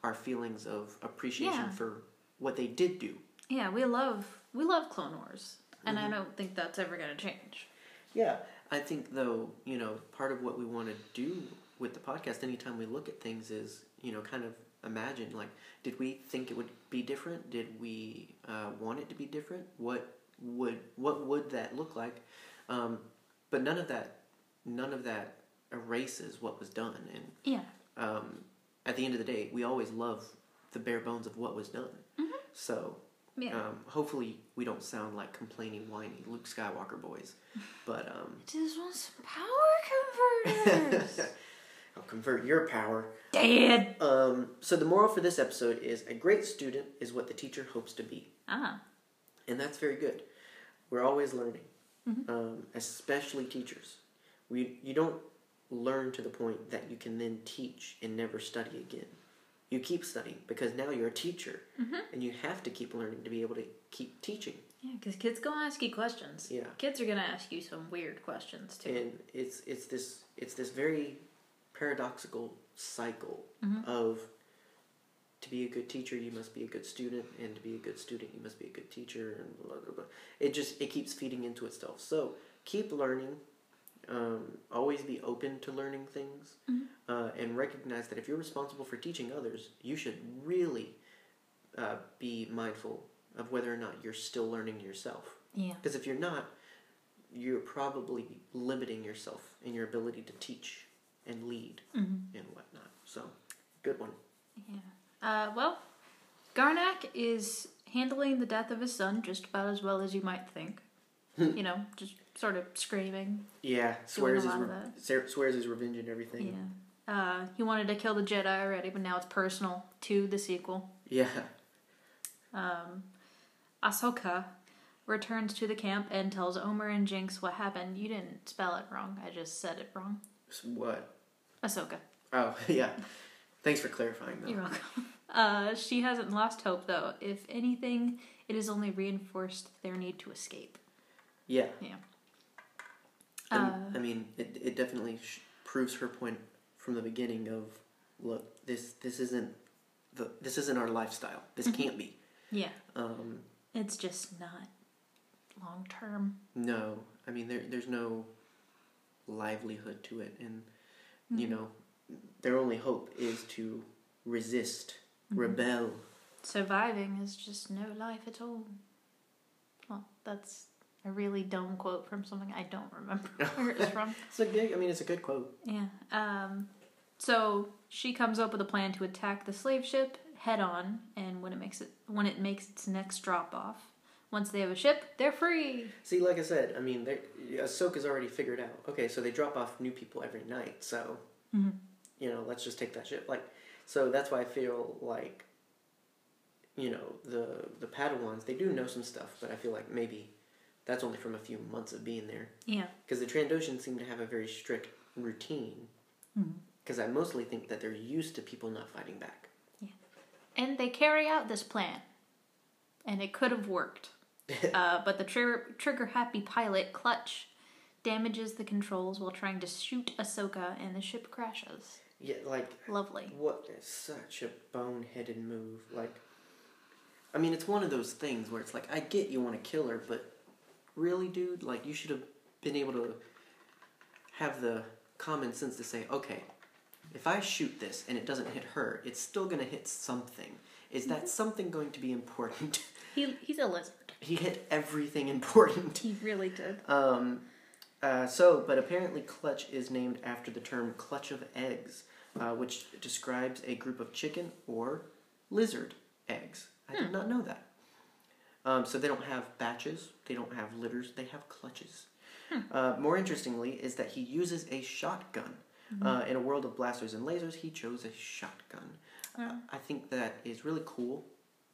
our feelings of appreciation Yeah. for what they did do. Yeah, we love we love Clone Wars, and Mm-hmm. I don't think that's ever gonna change. Yeah, I think though, you know, part of what we want to do with the podcast, anytime we look at things, is you know, kind of imagine like, did we think it would be different? Did we uh, want it to be different? What would what would that look like? Um, but none of that, none of that erases what was done. And Yeah. um, at the end of the day, we always love the bare bones of what was done. So Yeah. um, hopefully we don't sound like complaining, whiny Luke Skywalker boys. But um, Just want some power converters. I'll convert your power. Dad. Um, so the moral for this episode is a great student is what the teacher hopes to be, Ah. and that's very good. We're always learning, um, especially teachers. We you don't learn to the point that you can then teach and never study again. You keep studying because now you're a teacher, and you have to keep learning to be able to keep teaching. Yeah, because kids gonna ask you questions. Yeah. Kids are gonna ask you some weird questions too. and it's it's this it's this very paradoxical cycle of to be a good teacher you must be a good student and to be a good student you must be a good teacher and blah blah blah. It just it keeps feeding into itself. So keep learning. Um, always be open to learning things uh, and recognize that if you're responsible for teaching others you should really uh, be mindful of whether or not you're still learning yourself. Yeah. because if you're not, you're probably limiting yourself in your ability to teach and lead Mm-hmm. and whatnot. So, good one. Yeah. Uh, well, Garnac is handling the death of his son just about as well as you might think. you know, just sort of screaming. Yeah, swears his re- swears his revenge and everything. Yeah. Uh, he wanted to kill the Jedi already, but now it's personal to the sequel. Yeah. Um, Ahsoka returns to the camp and tells Omer and Jinx what happened. You didn't spell it wrong. I just said it wrong. What? Ahsoka. Oh, yeah. Thanks for clarifying that. You're welcome. Uh, she hasn't lost hope, though. If anything, it has only reinforced their need to escape. Yeah. Yeah. Uh, I mean, it, it definitely sh- proves her point from the beginning of, look, this this isn't the this isn't our lifestyle. This Mm-hmm. can't be. Yeah. Um, It's just not long term. No, I mean there there's no livelihood to it, and you Mm-hmm. know their only hope is to resist, Mm-hmm. rebel. Surviving is just no life at all. Well, that's a really dumb quote from something I don't remember where it's from. It's a good. I mean, it's a good quote. Yeah. Um, so she comes up with a plan to attack the slave ship head on, and when it makes it when it makes its next drop off, once they have a ship, they're free. See, like I said, I mean, they- Ahsoka's already figured out. Okay, so they drop off new people every night, so Mm-hmm. you know, let's just take that ship. Like, so that's why I feel like, you know, the the Padawans they do know some stuff, but I feel like maybe that's only from a few months of being there. Yeah. Because the Trandoshans seem to have a very strict routine. Because I mostly think that they're used to people not fighting back. Yeah. And they carry out this plan. And it could have worked. uh, but the trigger, trigger happy pilot, Clutch, damages the controls while trying to shoot Ahsoka and the ship crashes. Yeah, like, Lovely. what is such a boneheaded move? Like, I mean, it's one of those things where it's like, I get you want to kill her, but really, dude? Like, you should have been able to have the common sense to say, okay, if I shoot this and it doesn't hit her, it's still going to hit something. Is that something going to be important? He, he's a lizard. He hit everything important. He really did. Um, uh, so, but apparently, clutch is named after the term clutch of eggs, uh, which describes a group of chicken or lizard eggs. I did not know that. Um, so they don't have batches, they don't have litters, they have clutches. Uh, more interestingly, is that he uses a shotgun. Uh, in a world of blasters and lasers, he chose a shotgun. Uh, I think that is really cool,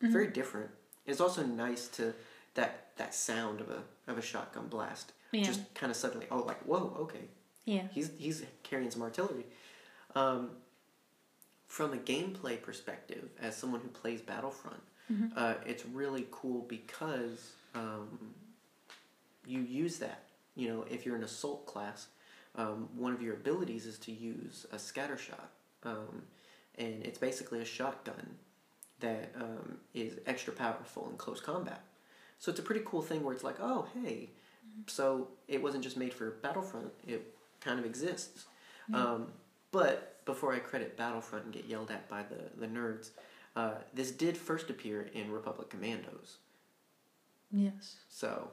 very different. It's also nice to that that sound of a of a shotgun blast. Yeah. Just kind of suddenly, oh, like whoa, okay, Yeah. he's he's carrying some artillery. Um, from a gameplay perspective, as someone who plays Battlefront, uh, it's really cool because um, you use that. You know, if you're an assault class, um, one of your abilities is to use a scatter shot, um, and it's basically a shotgun that um, is extra powerful in close combat. So it's a pretty cool thing where it's like, oh hey, So it wasn't just made for Battlefront; it kind of exists. Um, but before I credit Battlefront and get yelled at by the the nerds, uh, this did first appear in Republic Commandos. Yes. So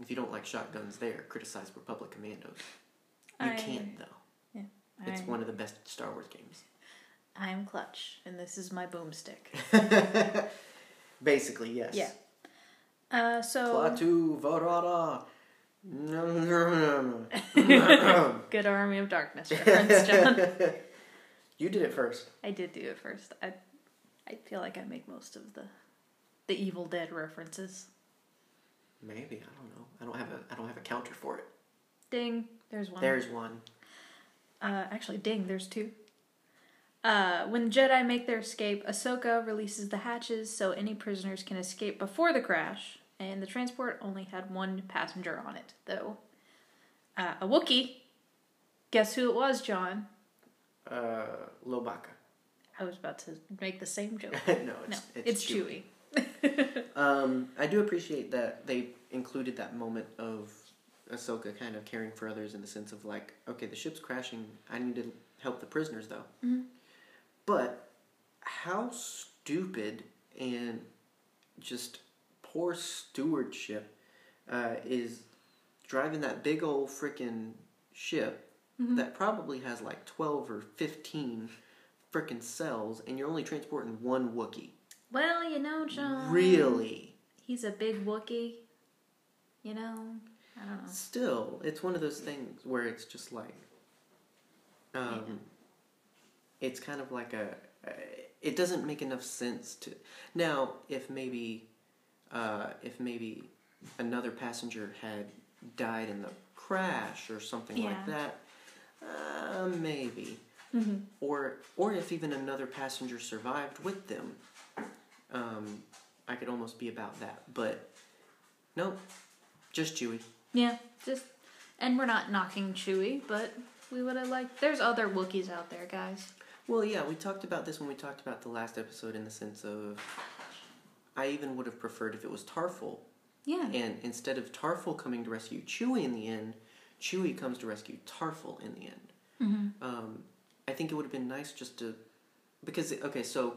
if you don't like shotguns, there criticize Republic Commandos. You I- can't though. Yeah. It's I'm, one of the best Star Wars games. I'm Clutch, and this is my boomstick. Basically, yes. Yeah. Uh, so Klaatu Barada. Good Army of Darkness reference, John. you did it first. I did do it first. I, I feel like I make most of the, the Evil Dead references. Maybe I don't know. I don't have a I don't have a counter for it. Ding, there's one. There's one. Uh, actually, ding, there's two. Uh, when the Jedi make their escape, Ahsoka releases the hatches so any prisoners can escape before the crash, and the transport only had one passenger on it, though. Uh, a Wookiee. Guess who it was, John? Uh, Lowbacca. I was about to make the same joke. no, No, it's it's, it's, Chewie. Chewie. Um, I do appreciate that they included that moment of Ahsoka kind of caring for others in the sense of like, okay, the ship's crashing. I need to help the prisoners though. Mhm. But how stupid and just poor stewardship uh, is driving that big old freaking ship Mm-hmm. that probably has like twelve or fifteen freaking cells, and you're only transporting one Wookiee. Well, you know, John. Really? He's a big Wookiee. You know? I don't know. Still, it's one of those things where it's just like, um, it's kind of like a, it doesn't make enough sense to. Now, if maybe, uh, if maybe another passenger had died in the crash or something like that, uh, maybe. Mm-hmm. Or, or if even another passenger survived with them, um, I could almost be about that. But, nope, just Chewie. Yeah, just. And we're not knocking Chewie, but we would have liked. There's other Wookiees out there, guys. Well, yeah, we talked about this when we talked about the last episode in the sense of I even would have preferred if it was Tarful. Yeah. And instead of Tarful coming to rescue Chewie in the end, Chewie comes to rescue Tarful in the end. Mm-hmm. Um, I think it would have been nice just to, because okay, so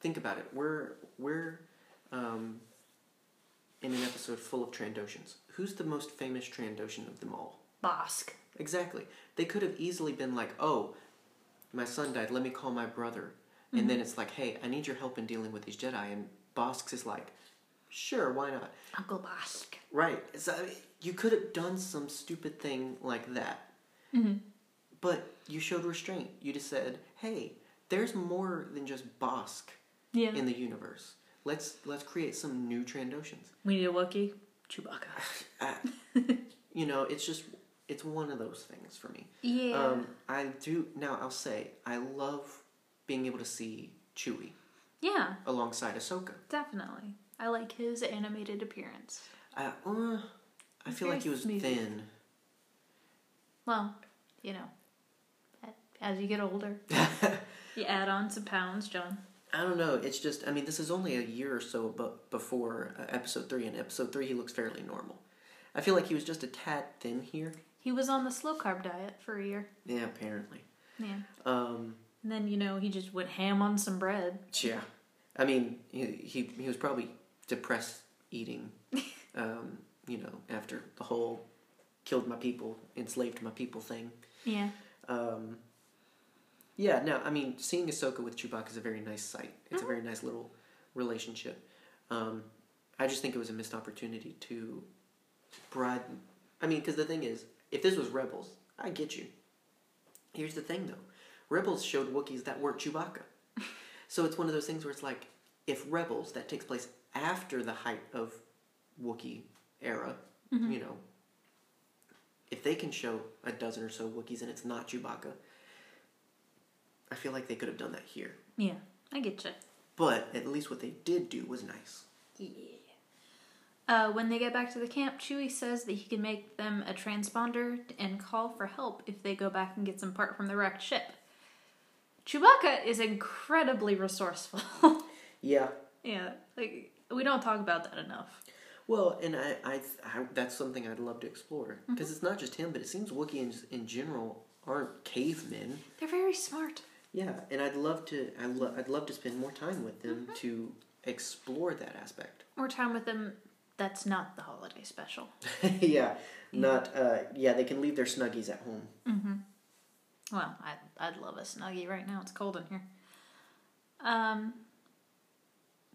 think about it. We're we're um, in an episode full of Trandoshans. Who's the most famous Trandoshan of them all? Bossk. Exactly. They could have easily been like, "Oh, my son died. Let me call my brother." And then it's like, "Hey, I need your help in dealing with these Jedi." And Bossk is like, "Sure, why not?" Uncle Bossk. Right. So you could have done some stupid thing like that, Mm-hmm. but you showed restraint. You just said, "Hey, there's more than just Bossk Yeah. in the universe. Let's let's create some new Trandoshans." we need a Wookiee. Chewbacca. I, you know, it's just it's one of those things for me. Yeah. Um, I do now. I'll say I love being able to see Chewie yeah, alongside Ahsoka. definitely. I like his animated appearance. I, uh, I He's feel like he was smooth. thin. Well, you know, as you get older, you add on some pounds, John. I don't know. It's just. I mean, this is only a year or so bu- before uh, episode three. And episode three, he looks fairly normal. I feel like he was just a tad thin here. He was on the slow carb diet for a year. Yeah, apparently. Yeah. Um, And then, you know, he just went ham on some bread. yeah. I mean, he he, he was probably depressed eating. um, you know, after the whole killed my people, enslaved my people thing. Yeah. Um, yeah, no, I mean, seeing Ahsoka with Chewbacca is a very nice sight. It's a very nice little relationship. Um, I just think it was a missed opportunity to broaden. I mean, because the thing is, if this was Rebels, I get you. Here's the thing, though Rebels showed Wookiees that weren't Chewbacca. so it's one of those things where it's like, if Rebels, that takes place after the height of Wookiee era, you know, if they can show a dozen or so Wookiees and it's not Chewbacca, I feel like they could have done that here. Yeah. I get you. But at least what they did do was nice. Yeah. Uh, when they get back to the camp, Chewie says that he can make them a transponder and call for help if they go back and get some part from the wrecked ship. Chewbacca is incredibly resourceful. Yeah. yeah, like we don't talk about that enough. Well, and I, I, I that's something I'd love to explore Mm-hmm. because it's not just him, but it seems Wookiees in general aren't cavemen. They're very smart. Yeah, and I'd love to. I lo- I'd love to spend more time with them Mm-hmm. to explore that aspect. More time with them. That's not the holiday special. yeah, not. Uh, yeah, they can leave their snuggies at home. Well, I'd, I'd love a snuggie right now. It's cold in here. Um.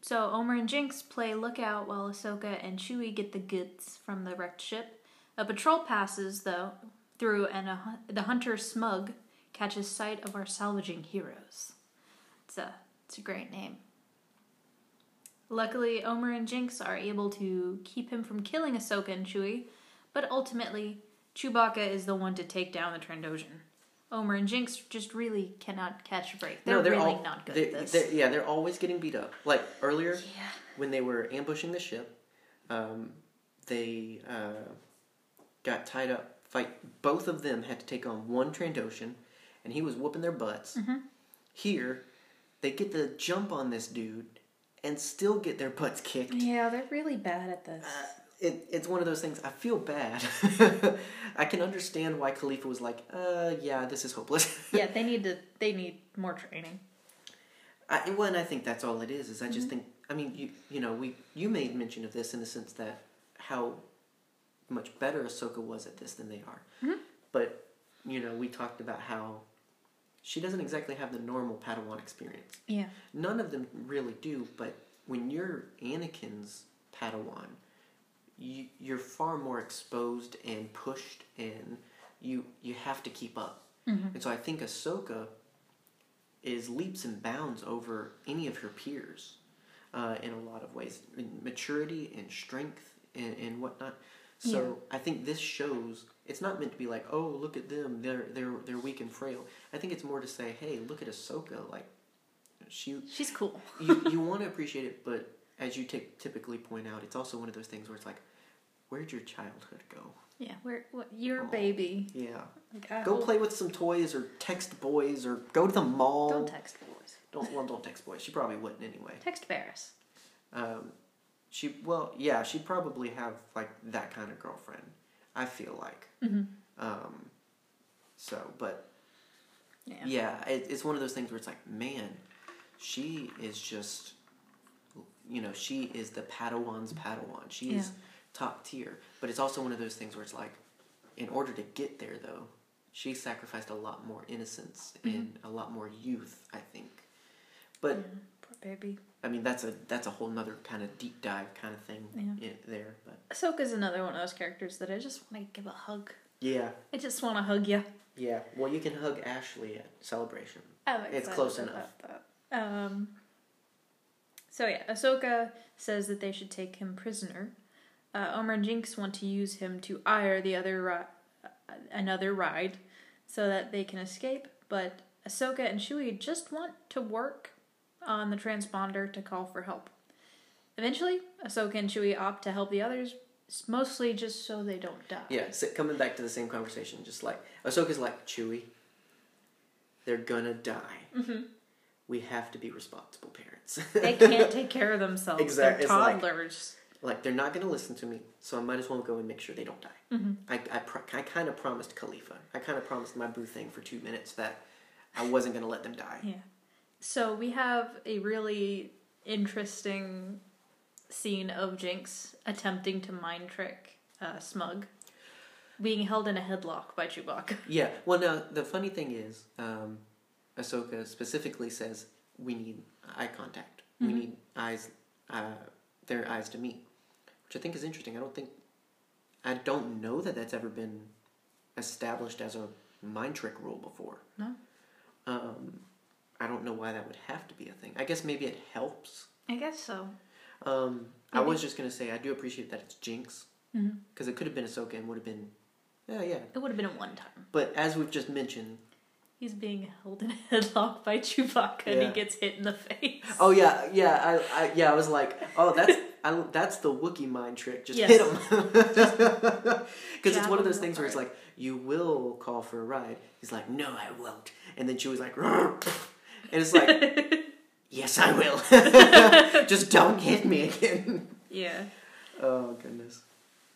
So Omer and Jinx play lookout while Ahsoka and Chewie get the goods from the wrecked ship. A patrol passes though through, and a, the hunter Smug catches sight of our salvaging heroes. It's a it's a great name. Luckily, Omer and Jinx are able to keep him from killing Ahsoka and Chewie, but ultimately, Chewbacca is the one to take down the Trandoshan. Omer and Jinx just really cannot catch a break. They're, really all, not good they, at this. they're- yeah, they're always getting beat up. Like earlier, Yeah. when they were ambushing the ship, um, they uh, got tied up. Fight. Both of them had to take on one Trandoshan, and he was whooping their butts. Mm-hmm. Here, they get the jump on this dude and still get their butts kicked. Yeah, they're really bad at this. Uh, it, it's one of those things. I feel bad. I can understand why Kalifa was like, uh, yeah, this is hopeless. yeah, they need to. They need more training. I, well, and I think that's all it is. Is I just think. I mean, you you know, we you made mention of this in the sense that how much better Ahsoka was at this than they are. Mhm. But you know, we talked about how she doesn't exactly have the normal Padawan experience. Yeah. None of them really do. But when you're Anakin's Padawan, you you're far more exposed and pushed, and you you have to keep up. Mhm. And so I think Ahsoka is leaps and bounds over any of her peers uh, in a lot of ways, in maturity and strength and, and whatnot. So I think this shows it's not meant to be like, oh, look at them, they're they're they're weak and frail. I think it's more to say, hey, look at Ahsoka, like she She's cool. you you want to appreciate it, but as you t- typically point out, it's also one of those things where it's like, where'd your childhood go? Yeah, where what your Aw. baby. Yeah, Like, go hope- play with some toys or text boys or go to the mall. Don't text boys. Don't well, don't text boys. She probably wouldn't anyway. Text Barris. Um, she well, yeah, she'd probably have like that kind of girlfriend. I feel like. Mm-hmm. Um, so, but Yeah. yeah, it, it's one of those things where it's like, man, she is just, you know, she is the Padawan's Padawan. She is Yeah. top tier. But it's also one of those things where it's like, in order to get there, though, she sacrificed a lot more innocence and a lot more youth. I think. But Yeah, poor baby. I mean, that's a that's a whole nother kind of deep dive kind of thing Yeah. i- there. But Ahsoka's another one of those characters that I just want to give a hug. yeah, I just want to hug you. yeah. Well, you can hug Ashley at Celebration. I'm It's close enough. Um. So yeah, Ahsoka says that they should take him prisoner. Uh, Omer and Jinx want to use him to ire the other ri- uh, another ride, so that they can escape. But Ahsoka and Chewie just want to work on the transponder to call for help. Eventually, Ahsoka and Chewie opt to help the others, mostly just so they don't die. Yeah, so coming back to the same conversation, just like Ahsoka's like Chewie. They're gonna die. hmm We have to be responsible parents. They can't take care of themselves. Exact- They're it's like- toddlers. like they're not gonna listen to me, so I might as well go and make sure they don't die. hmm I I, pro- I kind of promised Kalifa. I kind of promised my boo thing for two minutes that I wasn't gonna let them die. Yeah. So we have a really interesting scene of Jinx attempting to mind trick uh, Smug, being held in a headlock by Chewbacca. Yeah. Well, now the funny thing is, um, Ahsoka specifically says we need eye contact. We Mhm. need eyes, uh, their eyes to meet, which I think is interesting. I don't think, I don't know that that's ever been established as a mind trick rule before. No. Um, I don't know why that would have to be a thing. I guess maybe it helps. I guess so. Um, I was just gonna say I do appreciate that it's Jinx because it could have been Ahsoka and would have been, yeah, yeah. It would have been a one time. But as we've just mentioned, He's being held in a headlock by Chewbacca and he gets hit in the face. Oh yeah, yeah, I, I yeah, I was like, oh, that's I, that's the Wookiee mind trick. Just Yes. hit him, because it's one of those things where it's like, you will call for a ride. He's like, no, I won't. And then she was like, and it's like, yes, I will. Just don't hit me again. yeah. Oh goodness.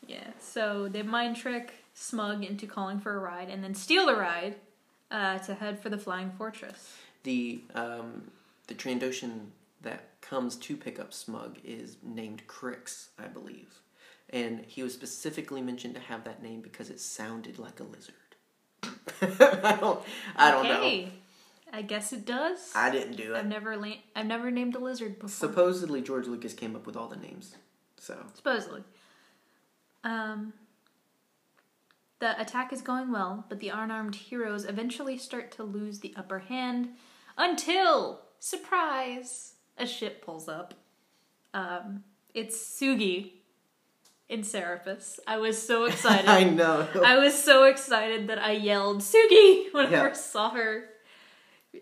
Yeah, so they mind trick Smug into calling for a ride and then steal the ride uh, to head for the Flying Fortress. The um, the Trandoshan that comes to pick up Smug is named Crix, I believe, and he was specifically mentioned to have that name because it sounded like a lizard. I don't. I don't know. I guess it does. I didn't do it. I've never la- I've never named a lizard before. Supposedly George Lucas came up with all the names. So Supposedly. Um, the attack is going well, but the unarmed heroes eventually start to lose the upper hand until, surprise, a ship pulls up. Um, it's Sugi in Seripas. I was so excited. I know. I was so excited that I yelled Sugi when I first saw her.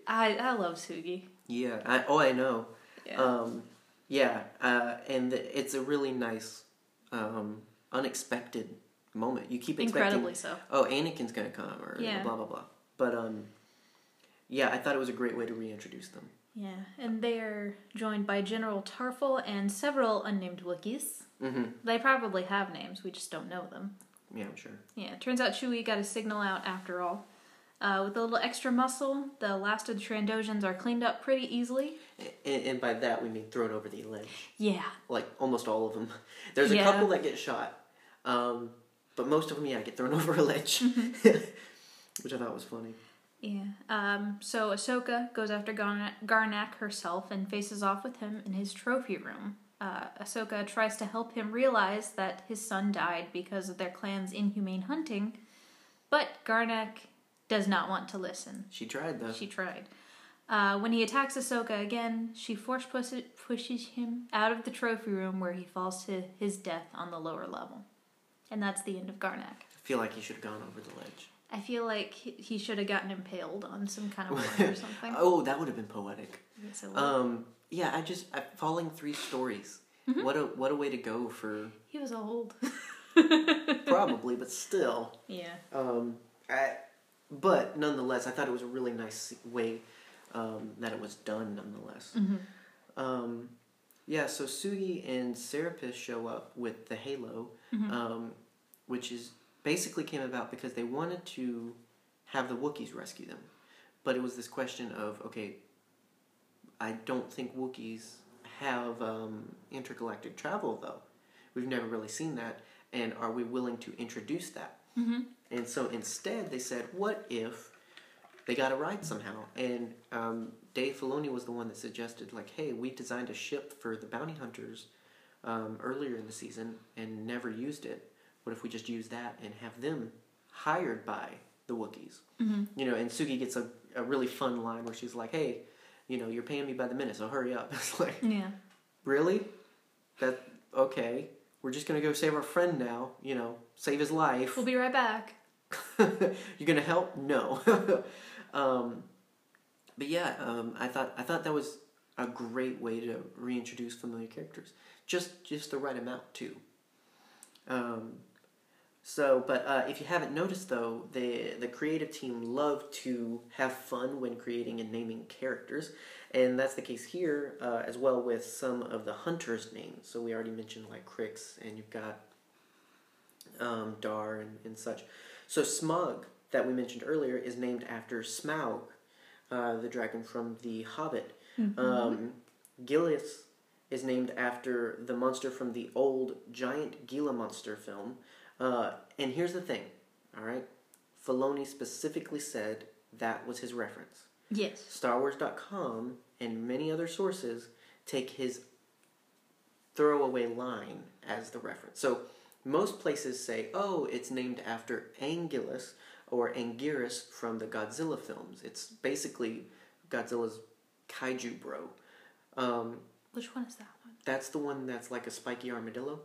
I I love Sugi. yeah. I, oh, I know. Yeah. Um, yeah, uh, and it's a really nice, um, unexpected moment. You keep expecting, Incredibly so. oh, Anakin's gonna come, or Yeah. blah blah blah. But um, yeah, I thought it was a great way to reintroduce them. Yeah, and they are joined by General Tarfful and several unnamed Wookiees. Mm-hmm. They probably have names, we just don't know them. Yeah, I'm sure. Yeah, turns out Chewie got a signal out after all. Uh, with a little extra muscle, the last of the Trandoshans are cleaned up pretty easily. And, and by that we mean thrown over the ledge, Yeah, like almost all of them. There's a Yeah. couple that get shot, um, but most of them, yeah, get thrown over a ledge, Mm-hmm. which I thought was funny. yeah. Um, so Ahsoka goes after Garn- Garnac herself and faces off with him in his trophy room. Uh, Ahsoka tries to help him realize that his son died because of their clan's inhumane hunting, but Garnac does not want to listen. She tried though. She tried. Uh, when he attacks Ahsoka again, she force pushes, pushes him out of the trophy room where he falls to his death on the lower level. And that's the end of Garnac. I feel like he should have gone over the ledge. I feel like he, should have gotten impaled on some kind of wood or something. Oh, that would have been poetic. Yes. Um, yeah, I just I, falling three stories. Mm-hmm. What a what a way to go for he was old. probably, but still. yeah. Um, I, but nonetheless, I thought it was a really nice way um, that it was done. Nonetheless. Um, yeah, so Sugi and Seripas show up with the Halo, um, which is basically came about because they wanted to have the Wookiees rescue them, but it was this question of okay, I don't think Wookiees have um, intergalactic travel though. We've never really seen that, and are we willing to introduce that? Mm-hmm. And so instead, they said, what if they got a ride somehow? And um, Dave Filoni was the one that suggested, like, hey, we designed a ship for the bounty hunters um, earlier in the season and never used it. What if we just use that and have them hired by the Wookiees? Mm-hmm. You know, and Sugi gets a, a really fun line where she's like, hey, you know, you're paying me by the minute, so hurry up. It's like, Yeah. really? That, okay. We're just gonna go save our friend now, you know, save his life. We'll be right back. You're gonna help? No. um, but yeah, um, I thought I thought that was a great way to reintroduce familiar characters. Just just the right amount too. Um, so, but uh, if you haven't noticed though, the the creative team love to have fun when creating and naming characters, and that's the case here uh, as well with some of the hunters' names. So we already mentioned like Crix, and you've got um, Dar and, and such. So Smug that we mentioned earlier is named after Smaug, uh, the dragon from The Hobbit. Um, Gillis is named after the monster from the old giant Gila monster film. Uh, and here's the thing, all right? Filoni specifically said that was his reference. Yes. StarWars.com and many other sources take his throwaway line as the reference. So most places say, oh, it's named after Angulus or Anguirus from the Godzilla films. It's basically Godzilla's kaiju bro. Um, Which one is that one? that's the one that's like a spiky armadillo.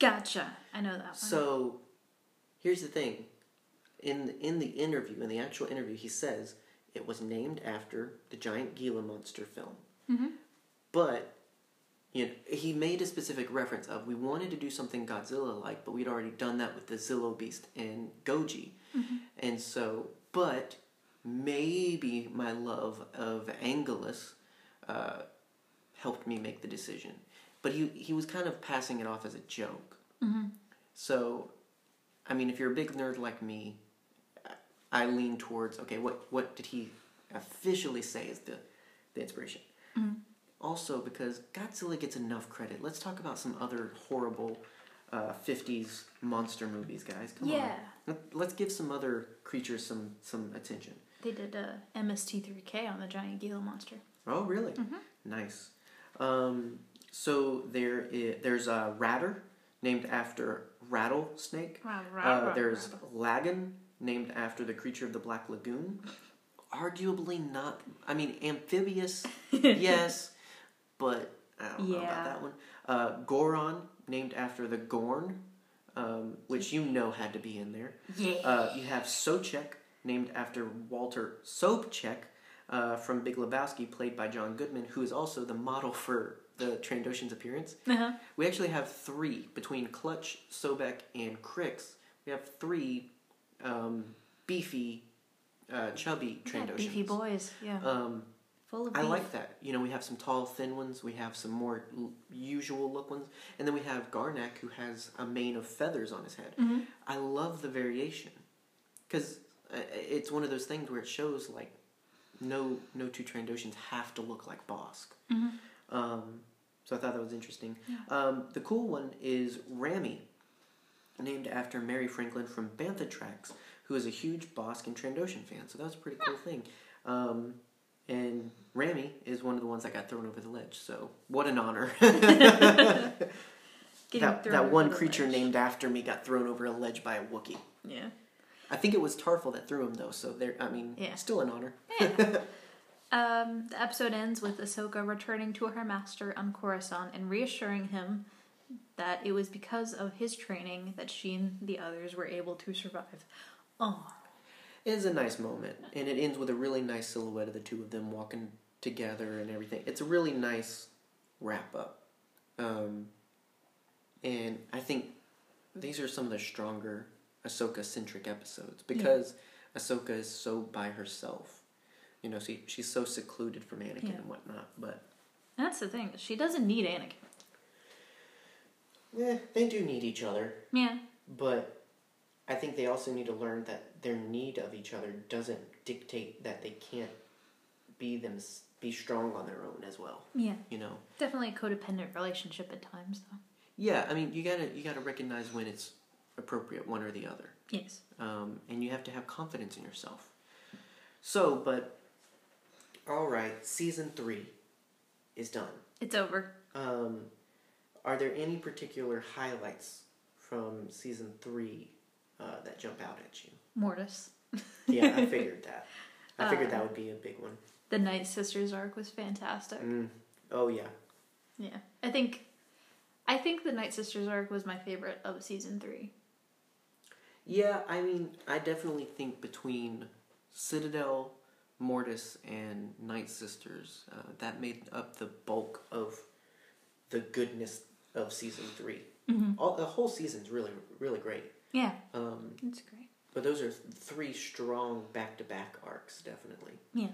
Gotcha. I know that one. So here's the thing. In in the interview, in the actual interview, he says it was named after the giant Gila monster film. Mhm. But you know, he made a specific reference of we wanted to do something Godzilla like, but we'd already done that with the Zillo Beast and Goji. And so, but maybe my love of Angelus uh, helped me make the decision. but he he was kind of passing it off as a joke. Mm-hmm. So, I mean, if you're a big nerd like me, I lean towards okay. What what did he officially say is the the inspiration? Mm-hmm. Also, because Godzilla gets enough credit, let's talk about some other horrible uh, '50s monster movies, guys. Come Yeah. on, Let- let's give some other creatures some some attention. They did uh, MST3K on the giant Gila monster. Oh, really? Nice. Um, so there is, there's a ratter named after rattlesnake. Wow, Uh, there's Lagan, named after the creature of the Black Lagoon. Arguably not. I mean, amphibious, yes, but I don't know about that one. Uh, Goron, named after the Gorn, um, which you know had to be in there. yeah. Uh, you have Sobchak, named after Walter Sobchak uh, from Big Lebowski, played by John Goodman, who is also the model for the Trandoshan's appearance. uh-huh. We actually have three between Clutch, Sobek, and Crix. We have three um, beefy, uh, chubby Yeah, Trandoshans. beefy boys. Yeah. Um, Full of I beef. like that. You know, we have some tall, thin ones. We have some more l- usual look ones, and then we have Garnac, who has a mane of feathers on his head. Mhm. I love the variation because it's one of those things where it shows like no no two Trandoshans have to look like Bossk. Mhm. Um, so I thought that was interesting. Um, the cool one is Rami, named after Mary Franklin from Bantha Tracks, who is a huge Bossk and Trandoshan fan. So that was a pretty cool thing. Um, and Rami is one of the ones that got thrown over the ledge. So what an honor! That that one creature ledge. named after me got thrown over a ledge by a Wookiee. Yeah. I think it was Tarfful that threw him though, so there. I mean, Yeah. still an honor. Um, the episode ends with Ahsoka returning to her master on Coruscant and reassuring him that it was because of his training that she and the others were able to survive. Oh, It is a nice moment, and it ends with a really nice silhouette of the two of them walking together and everything. It's a really nice wrap up, um, and I think these are some of the stronger Ahsoka centric episodes because Ahsoka is so by herself. You know, she she's so secluded from Anakin Yeah. and whatnot. But that's the thing. She doesn't need Anakin. yeah, they do need each other. Yeah. But I think they also need to learn that their need of each other doesn't dictate that they can't be them be strong on their own as well. Yeah. You know. Definitely a codependent relationship at times, though. Yeah, I mean, you gotta you gotta recognize when it's appropriate, one or the other, Yes. um, and you have to have confidence in yourself. So, but all right, season three is done. It's over. Um, are there any particular highlights from season three uh, that jump out at you? Mortis. Yeah, I figured that. I figured that would be a big one. The Night Sisters arc was fantastic. Mm. Oh yeah. Yeah. I think I think the Night Sisters arc was my favorite of season three. Yeah, I mean, I definitely think between Citadel, Mortis, and Night Sisters, uh, that made up the bulk of the goodness of season 3 Mm-hmm. All the whole season's really, really great. Yeah. Um, It's great. but those are three strong back-to-back arcs, definitely. Yeah.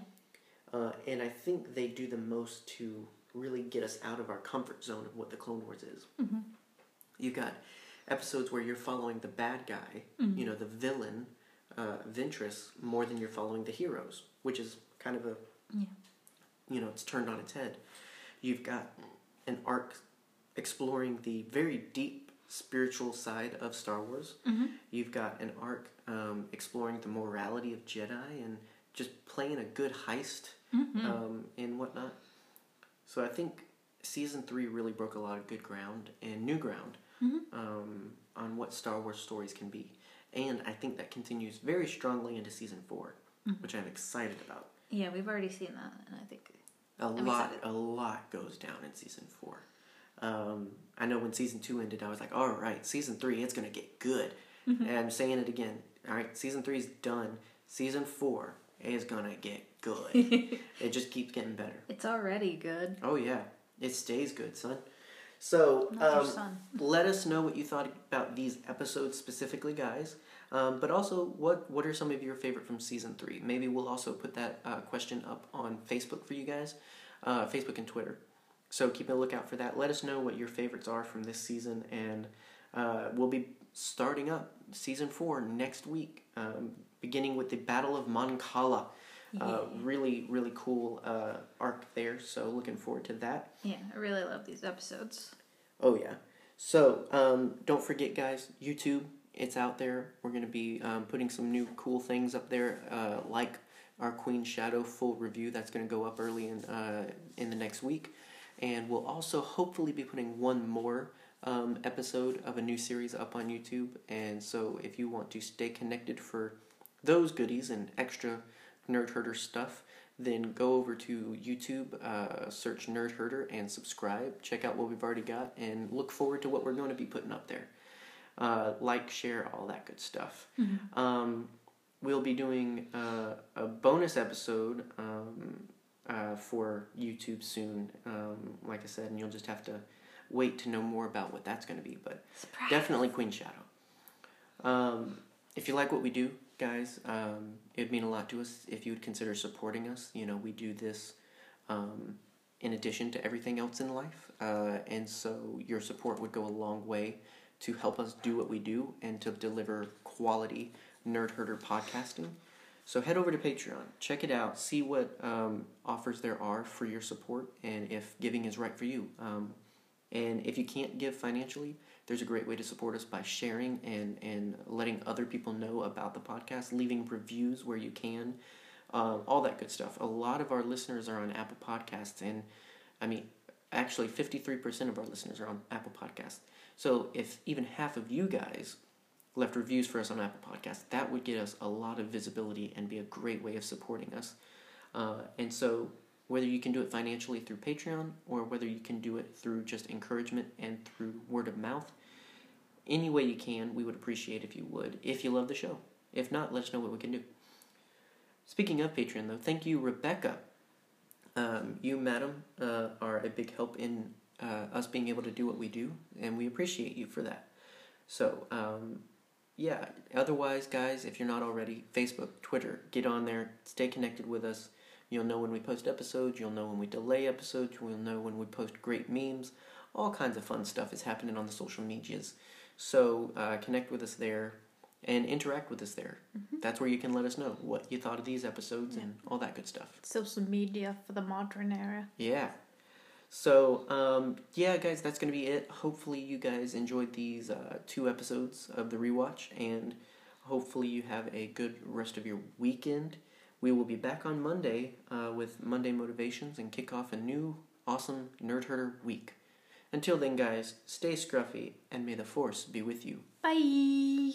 Uh, and I think they do the most to really get us out of our comfort zone of what the Clone Wars is. Mm-hmm. You've got episodes where you're following the bad guy, Mm-hmm. you know, the villain, uh, Ventress, more than you're following the heroes, which is kind of a, Yeah. you know, it's turned on its head. You've got an arc exploring the very deep spiritual side of Star Wars. Mm-hmm. You've got an arc um, exploring the morality of Jedi and just playing a good heist Mm-hmm. um, and whatnot. So I think season three really broke a lot of good ground and new ground Mm-hmm. um, on what Star Wars stories can be, and I think that continues very strongly into season 4 Mm-hmm. which I'm excited about. Yeah, we've already seen that, and I think A I'm lot, excited. a lot goes down in season four. Um, I know when season two ended, I was like, "All right, season three, it's gonna get good." Mm-hmm. And I'm saying it again. All right, season three's done. Season four is gonna get good. it just keeps getting better. it's already good. Oh yeah, it stays good, son. So um, let us know what you thought about these episodes specifically, guys. Um, but also, what what are some of your favorite from season three? Maybe we'll also put that uh, question up on Facebook for you guys, uh, Facebook and Twitter. So keep a lookout for that. Let us know what your favorites are from this season, and uh, we'll be starting up season four next week, um, beginning with the Battle of Mon Cala. Uh, really, really cool uh, arc there. So looking forward to that. Yeah, I really love these episodes. Oh yeah. So um, don't forget, guys. YouTube, it's out there. We're gonna be um, putting some new cool things up there, uh, like our Queen Shadow full review. That's gonna go up early in uh, in the next week, and we'll also hopefully be putting one more um, episode of a new series up on YouTube. And so, if you want to stay connected for those goodies and extra Nerd Herder stuff, then go over to YouTube, uh, search Nerd Herder, and subscribe. Check out what we've already got, and look forward to what we're going to be putting up there. Uh, like, share, all that good stuff. Um, we'll be doing uh, a bonus episode um, uh, for YouTube soon, um, like I said, and you'll just have to wait to know more about what that's going to be. But Surprise. definitely Queen Shadow. Um, if you like what we do, guys, um, it'd mean a lot to us if you would consider supporting us. You know, we do this um, in addition to everything else in life, uh, and so your support would go a long way to help us do what we do and to deliver quality nerd herder podcasting. So head over to Patreon, check it out, see what um, offers there are for your support, and if giving is right for you. Um, and if you can't give financially, there's a great way to support us by sharing and, and letting other people know about the podcast, leaving reviews where you can, um, all that good stuff. A lot of our listeners are on Apple Podcasts, and I mean, actually, 53% of our listeners are on Apple Podcasts. So if even half of you guys left reviews for us on Apple Podcasts, that would get us a lot of visibility and be a great way of supporting us. Uh, and so, whether you can do it financially through Patreon or whether you can do it through just encouragement and through word of mouth, any way you can, we would appreciate if you would, if you love the show. If not, let us know what we can do. Speaking of Patreon, though, thank you, Rebecca. Um, you, madam, uh, are a big help in uh, us being able to do what we do, and we appreciate you for that. So, um, yeah, otherwise, guys, if you're not already, Facebook, Twitter, get on there, stay connected with us. You'll know when we post episodes, you'll know when we delay episodes, you'll know when we post great memes. All kinds of fun stuff is happening on the social medias. So, uh, connect with us there and interact with us there. That's where you can let us know what you thought of these episodes and all that good stuff. Social media for the modern era. Yeah. So, um, yeah, guys, that's going to be it. Hopefully, you guys enjoyed these uh, two episodes of the rewatch, and hopefully, you have a good rest of your weekend. We will be back on Monday uh, with Monday Motivations and kick off a new, awesome Nerd Herder week. Until then, guys, stay scruffy, and may the Force be with you. Bye.